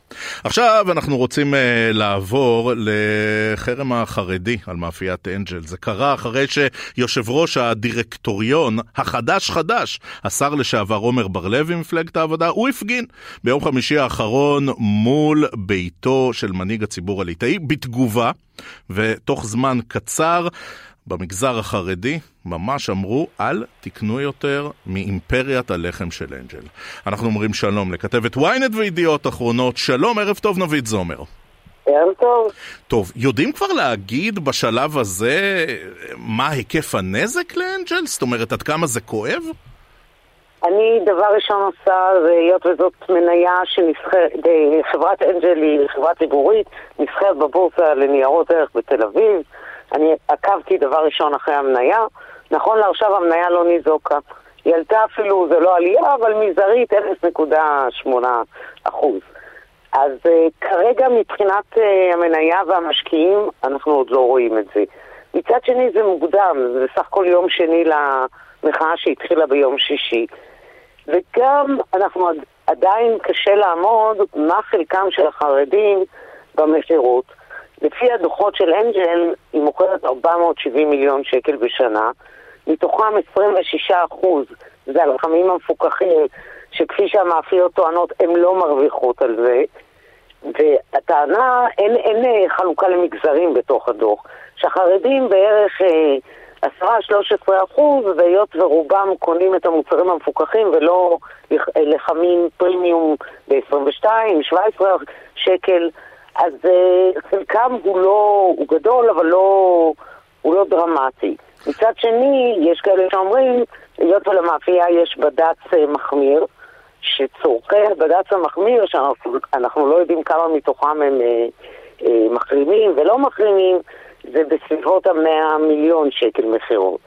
עכשיו אנחנו רוצים uh, לעבור לחרם החרדי על מאפיית אנג'ל. זה קרה אחרי שיושב ראש הדירקטוריון החדש-חדש, השר לשעבר עומר בר-לב ממפלגת העבודה, הוא הפגין ביום חמישי האחרון מול ביתו של מנהיג הציבור הליטאי בתגובה, ותוך זמן קצר במגזר החרדי ממש אמרו, אל תקנו יותר מאימפריית הלחם של אנג'ל. אנחנו אומרים שלום לכתבת ynet וידיעות אחרונות, שלום, ערב טוב נבית זומר. ערב טוב. טוב, יודעים כבר להגיד בשלב הזה מה היקף הנזק לאנג'ל? זאת אומרת, עד כמה זה כואב? אני דבר ראשון עושה, היות וזאת מניה שנסחרת, חברת אנג'ל היא חברה ציבורית, נסחרת בבורסה לניירות ערך בתל אביב. אני עקבתי דבר ראשון אחרי המניה, נכון לעכשיו המניה לא ניזוקה. היא עלתה אפילו, זה לא עלייה, אבל מזערית 0.8 אחוז. אז uh, כרגע מבחינת uh, המניה והמשקיעים, אנחנו עוד לא רואים את זה. מצד שני זה מוקדם, זה בסך הכל יום שני למחאה שהתחילה ביום שישי. וגם אנחנו עדיין קשה לעמוד מה חלקם של החרדים במכירות. לפי הדוחות של אנג'ל, היא מוכרת 470 מיליון שקל בשנה, מתוכם 26 אחוז זה הלחמים המפוקחים, שכפי שהמאפיות טוענות, הן לא מרוויחות על זה. והטענה, אין, אין אה, חלוקה למגזרים בתוך הדוח, שהחרדים בערך אה, 10-13 אחוז, והיות ורובם קונים את המוצרים המפוקחים ולא לחמים פרימיום ב-22, 17 שקל, אז uh, חלקם הוא לא, הוא גדול, אבל לא, הוא לא דרמטי. מצד שני, יש כאלה שאומרים, היות ולמאפייה יש בד"ץ uh, מחמיר, שצורכי הבד"ץ המחמיר, שאנחנו לא יודעים כמה מתוכם הם uh, מחרימים ולא מחרימים, זה בסביבות המאה מיליון שקל מכירות.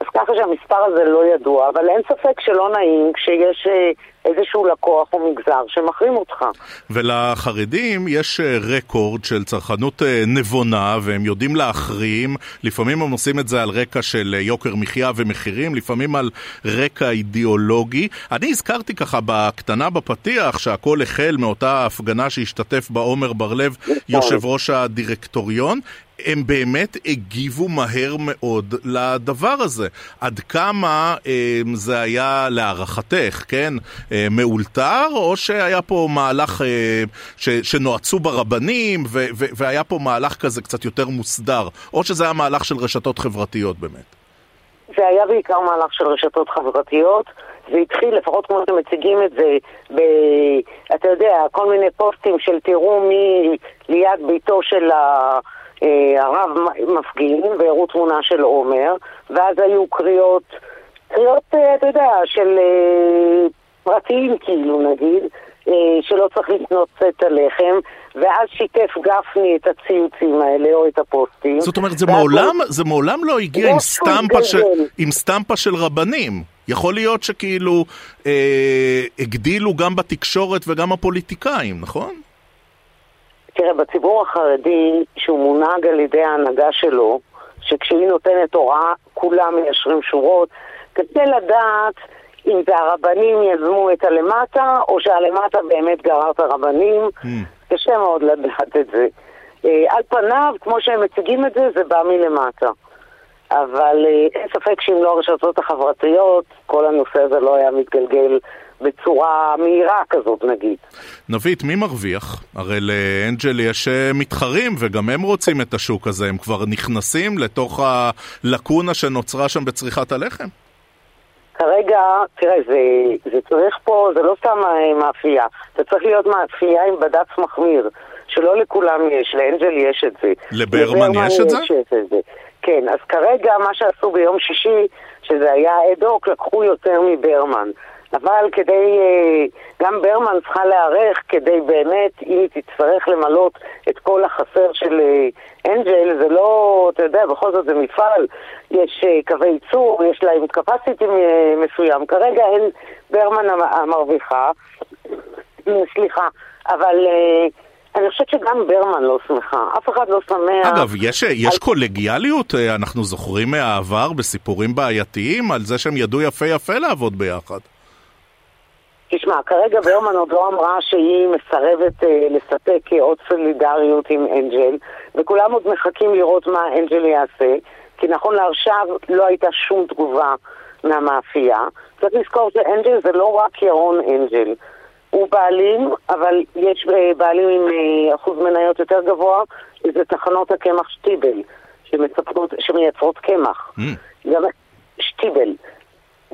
אז ככה שהמספר הזה לא ידוע, אבל אין ספק שלא נעים כשיש אה, איזשהו לקוח או מגזר שמחרים אותך. ולחרדים יש אה, רקורד של צרכנות אה, נבונה, והם יודעים להחרים. לפעמים הם עושים את זה על רקע של יוקר מחיה ומחירים, לפעמים על רקע אידיאולוגי. אני הזכרתי ככה בקטנה בפתיח שהכל החל מאותה הפגנה שהשתתף בה עומר בר-לב, נכון. יושב ראש הדירקטוריון. הם באמת הגיבו מהר מאוד לדבר הזה. עד כמה אה, זה היה להערכתך, כן, אה, מאולתר, או שהיה פה מהלך אה, ש, שנועצו ברבנים, ו, ו, והיה פה מהלך כזה קצת יותר מוסדר, או שזה היה מהלך של רשתות חברתיות באמת? זה היה בעיקר מהלך של רשתות חברתיות. זה התחיל, לפחות כמו שאתם מציגים את זה, ב... אתה יודע, כל מיני פוסטים של תראו מי ליד ביתו של ה... אה, הרב מפגין והראו תמונה של עומר, ואז היו קריאות, קריאות, אה, אתה יודע, של אה, פרטיים כאילו נגיד, שלא צריך לקנות את הלחם, ואז שיתף גפני את הציוצים האלה או את הפוסטים. זאת אומרת, זה מעולם, הוא... זה מעולם לא הגיע עם סטמפה, ש... עם סטמפה של רבנים. יכול להיות שכאילו אה, הגדילו גם בתקשורת וגם הפוליטיקאים, נכון? תראה, בציבור החרדי, שהוא מונהג על ידי ההנהגה שלו, שכשהיא נותנת הוראה, כולם מיישרים שורות, כדי לדעת אם זה הרבנים יזמו את הלמטה, או שהלמטה באמת גרר את הרבנים. Mm. קשה מאוד לדעת את זה. אה, על פניו, כמו שהם מציגים את זה, זה בא מלמטה. אבל אה, אין ספק שאם לא הרשתות החברתיות, כל הנושא הזה לא היה מתגלגל בצורה מהירה כזאת נגיד. נבית, מי מרוויח? הרי לאנג'ל יש אה, מתחרים וגם הם רוצים את השוק הזה, הם כבר נכנסים לתוך הלקונה שנוצרה שם בצריכת הלחם? כרגע, תראה, זה, זה צריך פה, זה לא סתם אה, מאפייה, זה צריך להיות מאפייה עם בד"ץ מחמיר, שלא לכולם יש, לאנג'ל יש את זה. לברמן יש את זה? יש את זה. כן, אז כרגע מה שעשו ביום שישי, שזה היה אד-הוק, לקחו יותר מברמן. אבל כדי, אה, גם ברמן צריכה להיערך כדי באמת, אם היא תצטרך למלות את כל החסר של אה, אנג'ל, זה לא, אתה יודע, בכל זאת זה מפעל, יש אה, קווי ייצור, יש להם קפסיטי מסוים. כרגע אין ברמן המרוויחה, סליחה, אבל... אני חושבת שגם ברמן לא שמחה, אף אחד לא שמח. אגב, יש, יש על... קולגיאליות, אנחנו זוכרים מהעבר בסיפורים בעייתיים על זה שהם ידעו יפה יפה לעבוד ביחד. תשמע, כרגע ביומן עוד לא אמרה שהיא מסרבת אה, לספק עוד סולידריות עם אנג'ל, וכולם עוד מחכים לראות מה אנג'ל יעשה, כי נכון לעכשיו לא הייתה שום תגובה מהמאפייה. צריך לזכור שאנג'ל זה לא רק ירון אנג'ל. הוא בעלים, אבל יש אה, בעלים עם אה, אחוז מניות יותר גבוה, זה תחנות הקמח שטיבל, שמייצרות קמח. Mm. גם שטיבל.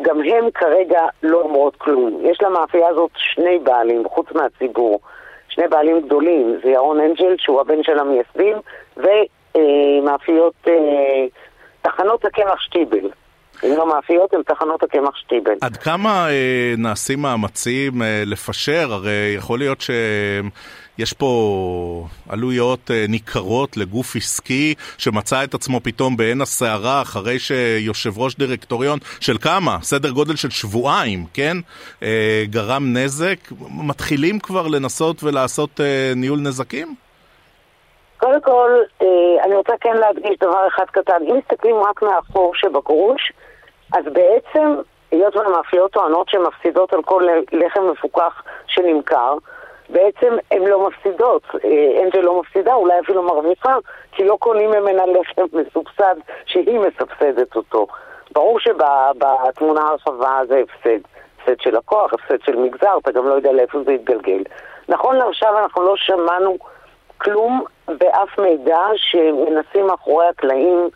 גם הם כרגע לא אומרות כלום. יש למאפייה הזאת שני בעלים, חוץ מהציבור. שני בעלים גדולים, זה ירון אנג'ל, שהוא הבן של המייסדים, ומאפיות, אה, תחנות הקמח שטיבל. הן לא מאפיות, הן תחנות הקמח שטיבל. עד כמה אה, נעשים מאמצים אה, לפשר? הרי יכול להיות שיש פה עלויות אה, ניכרות לגוף עסקי שמצא את עצמו פתאום בעין הסערה אחרי שיושב ראש דירקטוריון של כמה? סדר גודל של שבועיים, כן? אה, גרם נזק. מתחילים כבר לנסות ולעשות אה, ניהול נזקים? קודם כל, אה, אני רוצה כן להדגיש דבר אחד קטן. אם מסתכלים רק מהחור שבגרוש, אז בעצם, היות והמאפיות טוענות שהן מפסידות על כל לחם מפוקח שנמכר, בעצם הן לא מפסידות. אה, אנג'ל לא מפסידה, אולי אפילו מרוויחה, כי לא קונים ממנה לחם מסובסד שהיא מסבסדת אותו. ברור שבתמונה הרחבה זה הפסד. הפסד של לקוח, הפסד של מגזר, אתה גם לא יודע לאיפה זה יתגלגל. נכון לעכשיו אנחנו לא שמענו כלום באף מידע שמנסים מאחורי הקלעים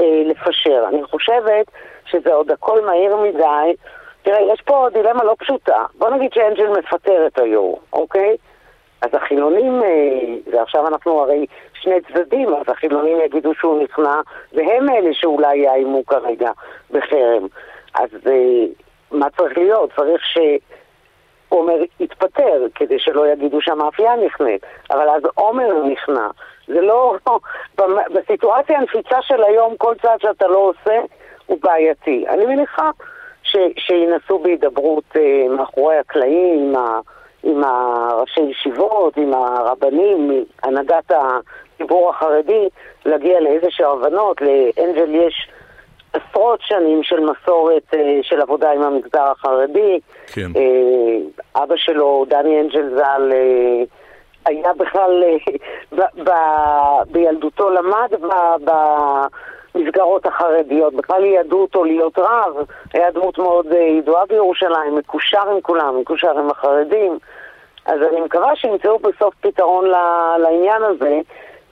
אה, לפשר. אני חושבת שזה עוד הכל מהיר מדי. תראה, יש פה דילמה לא פשוטה. בוא נגיד שאנג'ל מפטר את היו"ר, אוקיי? אז החילונים, אה, ועכשיו אנחנו הרי שני צדדים, אז החילונים יגידו שהוא נכנע, והם אלה שאולי יאיימו כרגע בחרם. אז אה, מה צריך להיות? צריך ש... עומר יתפטר, כדי שלא יגידו שהמאפייה נכנית. אבל אז עומר נכנע. זה לא... בסיטואציה הנפיצה של היום, כל צעד שאתה לא עושה הוא בעייתי. אני מניחה ש, שינסו בהידברות אה, מאחורי הקלעים עם, ה, עם הראשי ישיבות, עם הרבנים, הנהגת הציבור החרדי, להגיע לאיזה שהבנות. לאנג'ל יש... עשרות שנים של מסורת אה, של עבודה עם המגזר החרדי. כן. אה, אבא שלו, דני אנג'ל ז"ל, אה, היה בכלל, ב, ב, בילדותו למד ב, במסגרות החרדיות, בכלל ייעדו אותו להיות רב, היה דמות מאוד ידועה בירושלים, מקושר עם כולם, מקושר עם החרדים. אז אני מקווה שימצאו בסוף פתרון לעניין הזה.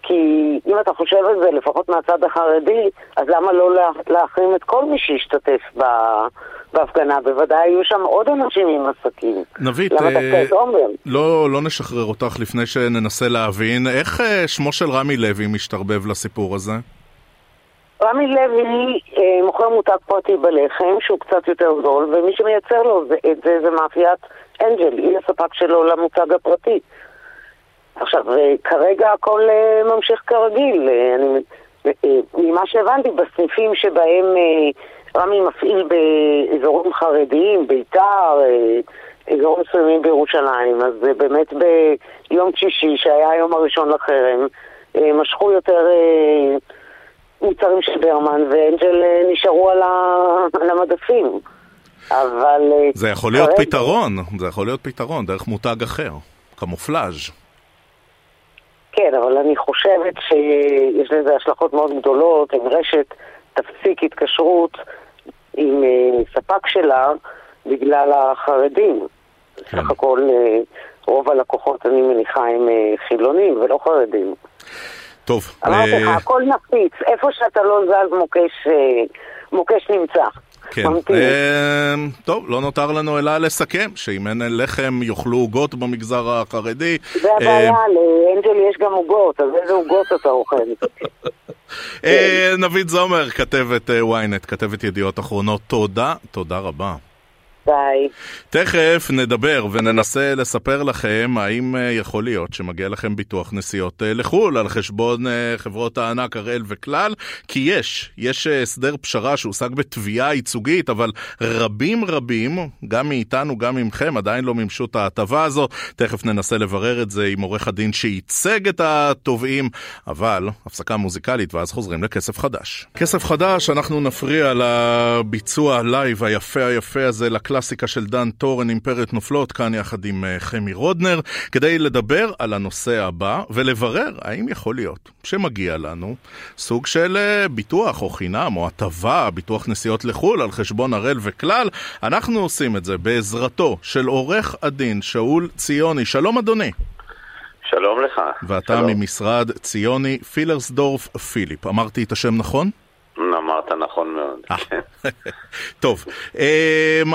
כי אם אתה חושב על זה, לפחות מהצד החרדי, אז למה לא להחרים את כל מי שהשתתף ב... בהפגנה? בוודאי היו שם עוד אנשים עם עסקים. נבית, אה, לא, לא נשחרר אותך לפני שננסה להבין. איך אה, שמו של רמי לוי משתרבב לסיפור הזה? רמי לוי אה, מוכר מותג פרטי בלחם, שהוא קצת יותר זול, ומי שמייצר לו זה, את זה זה מאפיית אנג'ל, היא הספק שלו למותג הפרטי. עכשיו, אה, כרגע הכל אה, ממשיך כרגיל. אה, אני, ממה שהבנתי, בסניפים שבהם רמי מפעיל באזורים חרדיים, ביתר, אזורים מסוימים בירושלים, אז באמת ביום שישי, שהיה היום הראשון לחרם, משכו יותר מוצרים של ברמן, ואנג'ל נשארו על המדפים. אבל... זה יכול להיות כרגע... פתרון, זה יכול להיות פתרון, דרך מותג אחר, קמופלאז'. כן, אבל אני חושבת שיש לזה השלכות מאוד גדולות. אם רשת תפסיק התקשרות עם uh, ספק שלה בגלל החרדים. כן. סך הכל רוב הלקוחות, אני מניחה, הם חילונים ולא חרדים. טוב. אמרתי לך, הכל נפיץ. איפה שאתה לא זז, מוקש, מוקש נמצא. כן. אה, טוב, לא נותר לנו אלא לסכם שאם אין לחם יאכלו עוגות במגזר החרדי. זה הבעיה, אה, לאנג'ל יש גם עוגות, אז איזה עוגות אתה אוכל? אה, נבית זומר, כתבת ynet, כתבת ידיעות אחרונות, תודה, תודה רבה. ביי. תכף נדבר וננסה לספר לכם האם אה, יכול להיות שמגיע לכם ביטוח נסיעות אה, לחו"ל על חשבון אה, חברות הענק הראל וכלל, כי יש, יש הסדר פשרה שהושג בתביעה ייצוגית, אבל רבים רבים, גם מאיתנו, גם ממכם, עדיין לא מימשו את ההטבה הזו. תכף ננסה לברר את זה עם עורך הדין שייצג את התובעים, אבל הפסקה מוזיקלית ואז חוזרים לכסף חדש. כסף חדש, אנחנו נפריע לביצוע ה live היפה היפה הזה לקלאס. הקלאסיקה של דן טורן, אימפריות נופלות, כאן יחד עם אה, חמי רודנר, כדי לדבר על הנושא הבא ולברר האם יכול להיות שמגיע לנו סוג של אה, ביטוח או חינם או הטבה, ביטוח נסיעות לחו"ל על חשבון הראל וכלל. אנחנו עושים את זה בעזרתו של עורך הדין שאול ציוני. שלום אדוני. שלום לך. ואתה שלום. ממשרד ציוני פילרסדורף פיליפ. אמרתי את השם נכון? אמרת נכון מאוד. אה. טוב, אמ,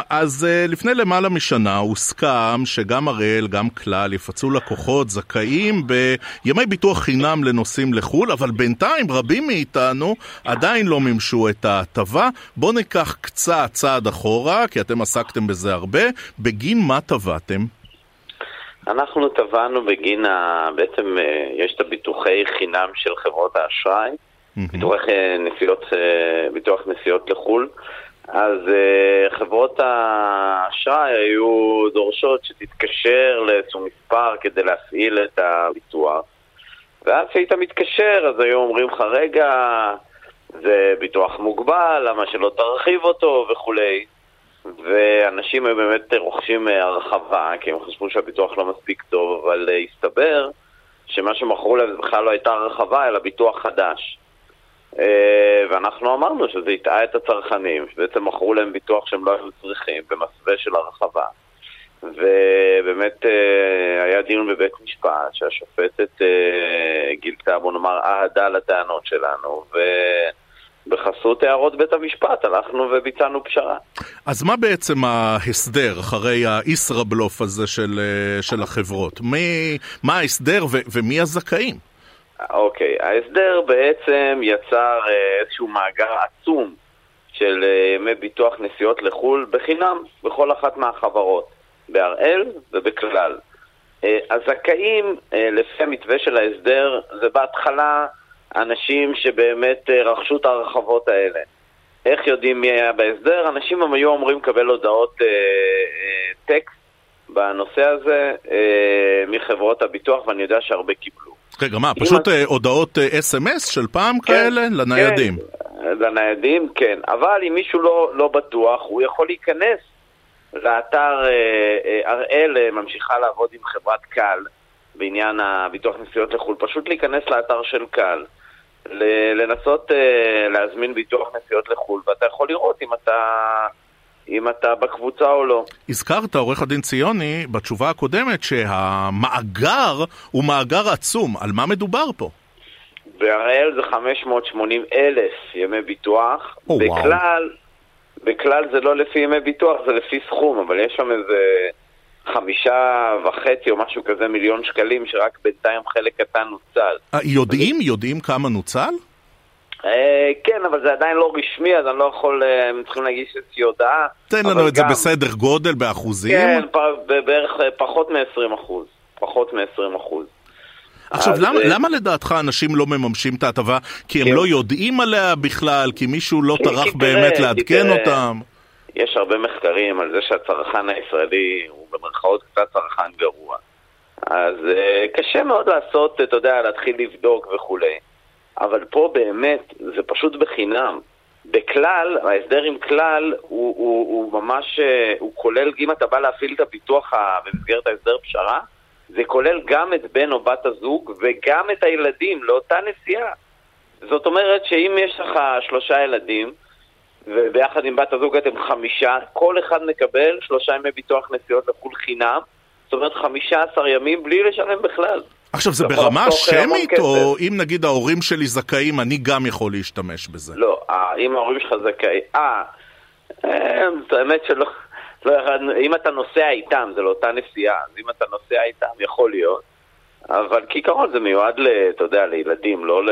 אז אה, לפני למעלה משנה הוסכם שגם הראל, גם כלל, יפצו לקוחות זכאים בימי ביטוח חינם לנוסעים לחו"ל, אבל בינתיים רבים מאיתנו עדיין לא מימשו את ההטבה. בואו ניקח קצת צעד אחורה, כי אתם עסקתם בזה הרבה. בגין מה תבעתם? אנחנו תבענו בגין, ה... בעצם אה, יש את הביטוחי חינם של חברות האשראי, ביטוח אה, נסיעות, אה, ביטוח נסיעות לחו"ל. אז uh, חברות האשראי היו דורשות שתתקשר לאיזשהו מספר כדי להפעיל את הביטוח. ואז כשהיית מתקשר אז היו אומרים לך רגע זה ביטוח מוגבל, למה שלא תרחיב אותו? וכולי. ואנשים היו באמת רוכשים הרחבה כי הם חשבו שהביטוח לא מספיק טוב אבל הסתבר שמה שמכרו להם בכלל לא הייתה הרחבה אלא ביטוח חדש. אה, ואנחנו אמרנו שזה הטעה את הצרכנים, שבעצם מכרו להם ביטוח שהם לא היו צריכים במסווה של הרחבה. ובאמת אה, היה דיון בבית משפט שהשופטת אה, גילתה, בוא נאמר, אהדה לטענות שלנו, ובחסות הערות בית המשפט הלכנו וביצענו פשרה. אז מה בעצם ההסדר אחרי הישראבלוף הזה של, של החברות? מי, מה ההסדר ו, ומי הזכאים? אוקיי, ההסדר בעצם יצר אה, איזשהו מאגר עצום של אה, ימי ביטוח נסיעות לחו"ל בחינם בכל אחת מהחברות, בהראל ובכלל. אה, הזכאים, לפי המתווה של ההסדר, זה בהתחלה אנשים שבאמת רכשו את ההרחבות האלה. איך יודעים מי היה בהסדר? אנשים הם היו אמורים לקבל הודעות טקסט בנושא הזה מחברות הביטוח, ואני יודע שהרבה קיבלו. רגע, מה, פשוט את... הודעות אס.אם.אס של פעם כן, כאלה? לניידים? כן, לניידים, כן. אבל אם מישהו לא, לא בטוח, הוא יכול להיכנס לאתר הראל, ממשיכה לעבוד עם חברת קל בעניין הביטוח נסיעות לחו"ל, פשוט להיכנס לאתר של קל, לנסות להזמין ביטוח נסיעות לחו"ל, ואתה יכול לראות אם אתה... אם אתה בקבוצה או לא. הזכרת, עורך הדין ציוני, בתשובה הקודמת, שהמאגר הוא מאגר עצום. על מה מדובר פה? בהראל זה 580 אלף ימי ביטוח. או, בכלל, בכלל זה לא לפי ימי ביטוח, זה לפי סכום, אבל יש שם איזה חמישה וחצי או משהו כזה מיליון שקלים, שרק בינתיים חלק קטן נוצל. יודעים? יודעים כמה נוצל? כן, אבל זה עדיין לא רשמי, אז אני לא יכול, הם צריכים להגיש איזושהי הודעה. תן לנו את זה בסדר גודל, באחוזים. כן, בערך פחות מ-20 אחוז. פחות מ-20 אחוז. עכשיו, למה, למה לדעתך אנשים לא מממשים את ההטבה? כי הם לא יודעים עליה בכלל? כי מישהו לא טרח באמת לעדכן אותם? יש הרבה מחקרים על זה שהצרכן הישראלי הוא במרכאות קצת צרכן גרוע. אז קשה מאוד לעשות, אתה יודע, להתחיל לבדוק וכולי. אבל פה באמת זה פשוט בחינם. בכלל, ההסדר עם כלל הוא, הוא, הוא ממש, הוא כולל, אם אתה בא להפעיל את הביטוח במסגרת ההסדר פשרה, זה כולל גם את בן או בת הזוג וגם את הילדים לאותה נסיעה. זאת אומרת שאם יש לך שלושה ילדים, וביחד עם בת הזוג אתם חמישה, כל אחד מקבל שלושה ימי ביטוח נסיעות לחו"ל חינם, זאת אומרת חמישה עשר ימים בלי לשלם בכלל. עכשיו, זה ברמה שמית, או אם נגיד ההורים שלי זכאים, אני גם יכול להשתמש בזה? לא, אם ההורים שלך זכאים... אה, האמת שלא... לא, אם אתה נוסע איתם, זה לאותה נסיעה, אז אם אתה נוסע איתם, יכול להיות. אבל כעיקרון זה מיועד, אתה יודע, לילדים, לא ל...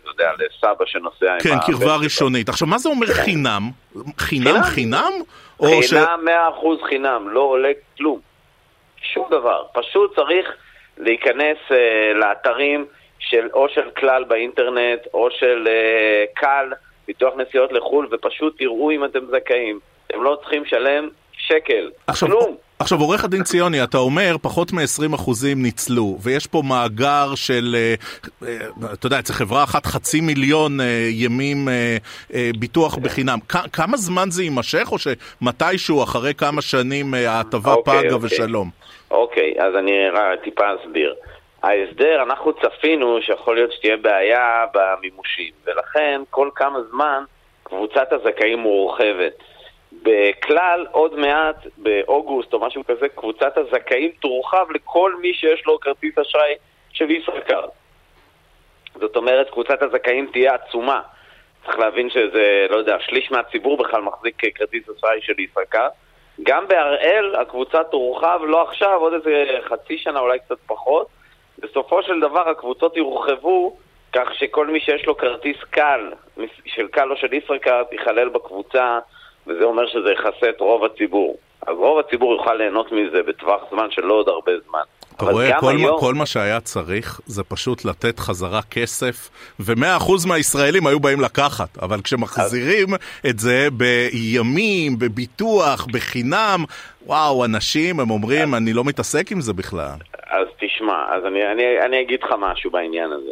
אתה יודע, לסבא שנוסע עם... כן, קרבה ראשונית. עכשיו, מה זה אומר חינם? חינם חינם? חינם, מאה אחוז חינם, לא עולה כלום. שום דבר. פשוט צריך... להיכנס uh, לאתרים של או של כלל באינטרנט או של uh, קל, ביטוח נסיעות לחו"ל, ופשוט תראו אם אתם זכאים. אתם לא צריכים לשלם שקל, עכשיו, כלום. עכשיו, עורך הדין ציוני, אתה אומר, פחות מ-20% ניצלו, ויש פה מאגר של, אה, אה, אתה יודע, אצל חברה אחת חצי מיליון אה, ימים ביטוח בחינם. כמה זמן זה יימשך, או שמתישהו, אחרי כמה שנים, ההטבה אוקיי, פגה אוקיי. ושלום? אוקיי, אז אני טיפה אסביר. ההסדר, אנחנו צפינו שיכול להיות שתהיה בעיה במימושים, ולכן כל כמה זמן קבוצת הזכאים מורחבת. בכלל, עוד מעט, באוגוסט או משהו כזה, קבוצת הזכאים תורחב לכל מי שיש לו כרטיס אשראי של ישראכרט. זאת אומרת, קבוצת הזכאים תהיה עצומה. צריך להבין שזה, לא יודע, שליש מהציבור בכלל מחזיק כרטיס אשראי של ישראכרט. גם בהראל הקבוצה תורחב לא עכשיו, עוד איזה חצי שנה, אולי קצת פחות. בסופו של דבר הקבוצות יורחבו כך שכל מי שיש לו כרטיס קל, של קל או של ישראכרט, ייכלל בקבוצה וזה אומר שזה יכסה את רוב הציבור. אז רוב הציבור יוכל ליהנות מזה בטווח זמן של לא עוד הרבה זמן. אתה רואה, כל, היום... כל מה שהיה צריך זה פשוט לתת חזרה כסף, ומאה אחוז מהישראלים היו באים לקחת, אבל כשמחזירים אז... את זה בימים, בביטוח, בחינם, וואו, אנשים, הם אומרים, אז... אני לא מתעסק עם זה בכלל. אז תשמע, אז אני, אני, אני אגיד לך משהו בעניין הזה.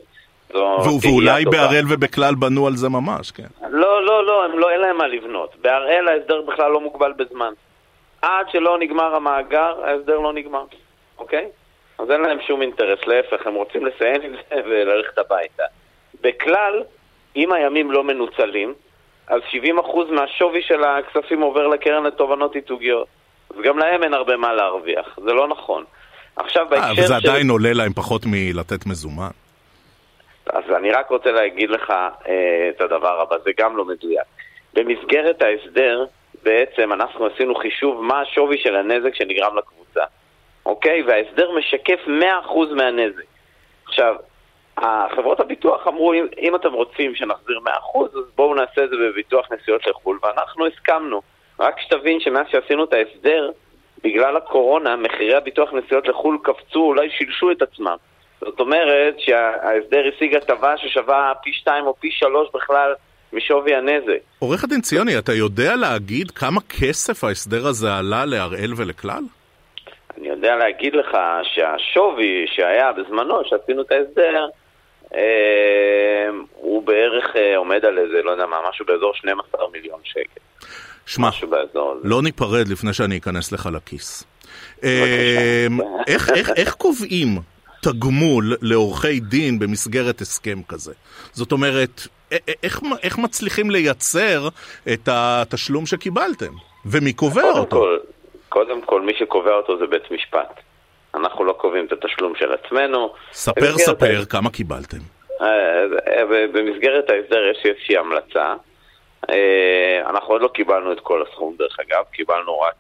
ואולי בהראל ובכלל בנו על זה ממש, כן. לא, לא, לא, הם לא, אין להם מה לבנות. בהראל ההסדר בכלל לא מוגבל בזמן. עד שלא נגמר המאגר, ההסדר לא נגמר, אוקיי? אז אין להם שום אינטרס, להפך, הם רוצים לסיים עם זה וללכת הביתה. בכלל, אם הימים לא מנוצלים, אז 70% מהשווי של הכספים עובר לקרן לתובנות ייצוגיות. אז גם להם אין הרבה מה להרוויח, זה לא נכון. עכשיו בהקשר של... אבל זה עדיין עולה להם פחות מלתת מזומן. אז אני רק רוצה להגיד לך אה, את הדבר הבא, זה גם לא מדויק. במסגרת ההסדר, בעצם אנחנו עשינו חישוב מה השווי של הנזק שנגרם לקבוצה, אוקיי? וההסדר משקף 100% מהנזק. עכשיו, חברות הביטוח אמרו, אם, אם אתם רוצים שנחזיר 100%, אז בואו נעשה את זה בביטוח נסיעות לחו"ל, ואנחנו הסכמנו. רק שתבין שמאז שעשינו את ההסדר, בגלל הקורונה, מחירי הביטוח נסיעות לחו"ל קפצו, אולי שילשו את עצמם. זאת אומרת שההסדר השיג הטבה ששווה פי שתיים או פי שלוש בכלל משווי הנזק. עורך הדין ציוני, אתה יודע להגיד כמה כסף ההסדר הזה עלה להראל ולכלל? אני יודע להגיד לך שהשווי שהיה בזמנו, שעשינו את ההסדר, אה, הוא בערך אה, עומד על איזה, לא יודע מה, משהו באזור 12 מיליון שקל. שמע, לא ניפרד לפני שאני אכנס לך לכיס. אה, איך, איך, איך קובעים תגמול לעורכי דין במסגרת הסכם כזה. זאת אומרת, איך, איך מצליחים לייצר את התשלום שקיבלתם? ומי קובע קודם אותו? כל, קודם כל, מי שקובע אותו זה בית משפט. אנחנו לא קובעים את התשלום של עצמנו. ספר, ספר, ה... כמה קיבלתם? אה, אה, במסגרת ההסדר יש איזושהי המלצה. אה, אנחנו עוד לא קיבלנו את כל הסכום דרך אגב, קיבלנו רק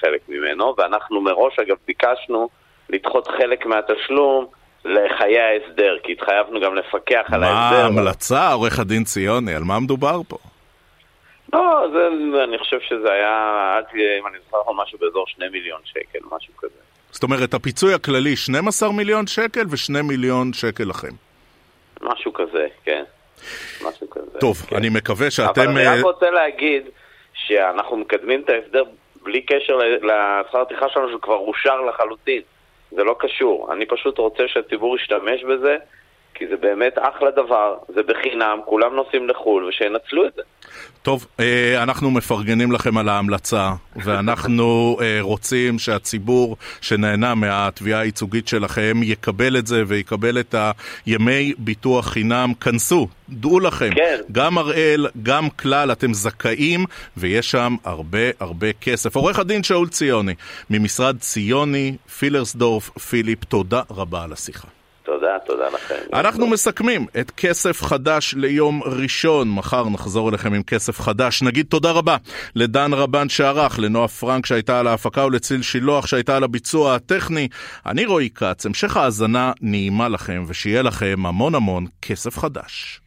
חלק ממנו, ואנחנו מראש אגב ביקשנו לדחות חלק מהתשלום לחיי ההסדר, כי התחייבנו גם לפקח על ההסדר. מה ההמלצה, עורך הדין ציוני? על מה מדובר פה? לא, זה, אני חושב שזה היה, אם אני זוכר לך משהו באזור שני מיליון שקל, משהו כזה. זאת אומרת, הפיצוי הכללי 12 מיליון שקל ו-2 מיליון שקל לכם. משהו כזה, כן. משהו כזה. טוב, כן. אני מקווה שאתם... אבל אני רק אה, רוצה להגיד שאנחנו מקדמים את ההסדר בלי קשר לשכר הטרחה שלנו, שכבר אושר לחלוטין. זה לא קשור. אני פשוט רוצה שהציבור ישתמש בזה, כי זה באמת אחלה דבר, זה בחינם, כולם נוסעים לחו"ל, ושינצלו את זה. טוב, אה, אנחנו מפרגנים לכם על ההמלצה, ואנחנו אה, רוצים שהציבור שנהנה מהתביעה הייצוגית שלכם יקבל את זה ויקבל את הימי ביטוח חינם. כנסו, דעו לכם, כן. גם הראל, גם כלל, אתם זכאים, ויש שם הרבה הרבה כסף. עורך הדין שאול ציוני, ממשרד ציוני, פילרסדורף, פיליפ, תודה רבה על השיחה. תודה, תודה לכם. אנחנו מסכמים את כסף חדש ליום ראשון. מחר נחזור אליכם עם כסף חדש. נגיד תודה רבה לדן רבן שערך, לנועה פרנק שהייתה על ההפקה ולציל שילוח שהייתה על הביצוע הטכני. אני רועי כץ, המשך האזנה נעימה לכם, ושיהיה לכם המון המון כסף חדש.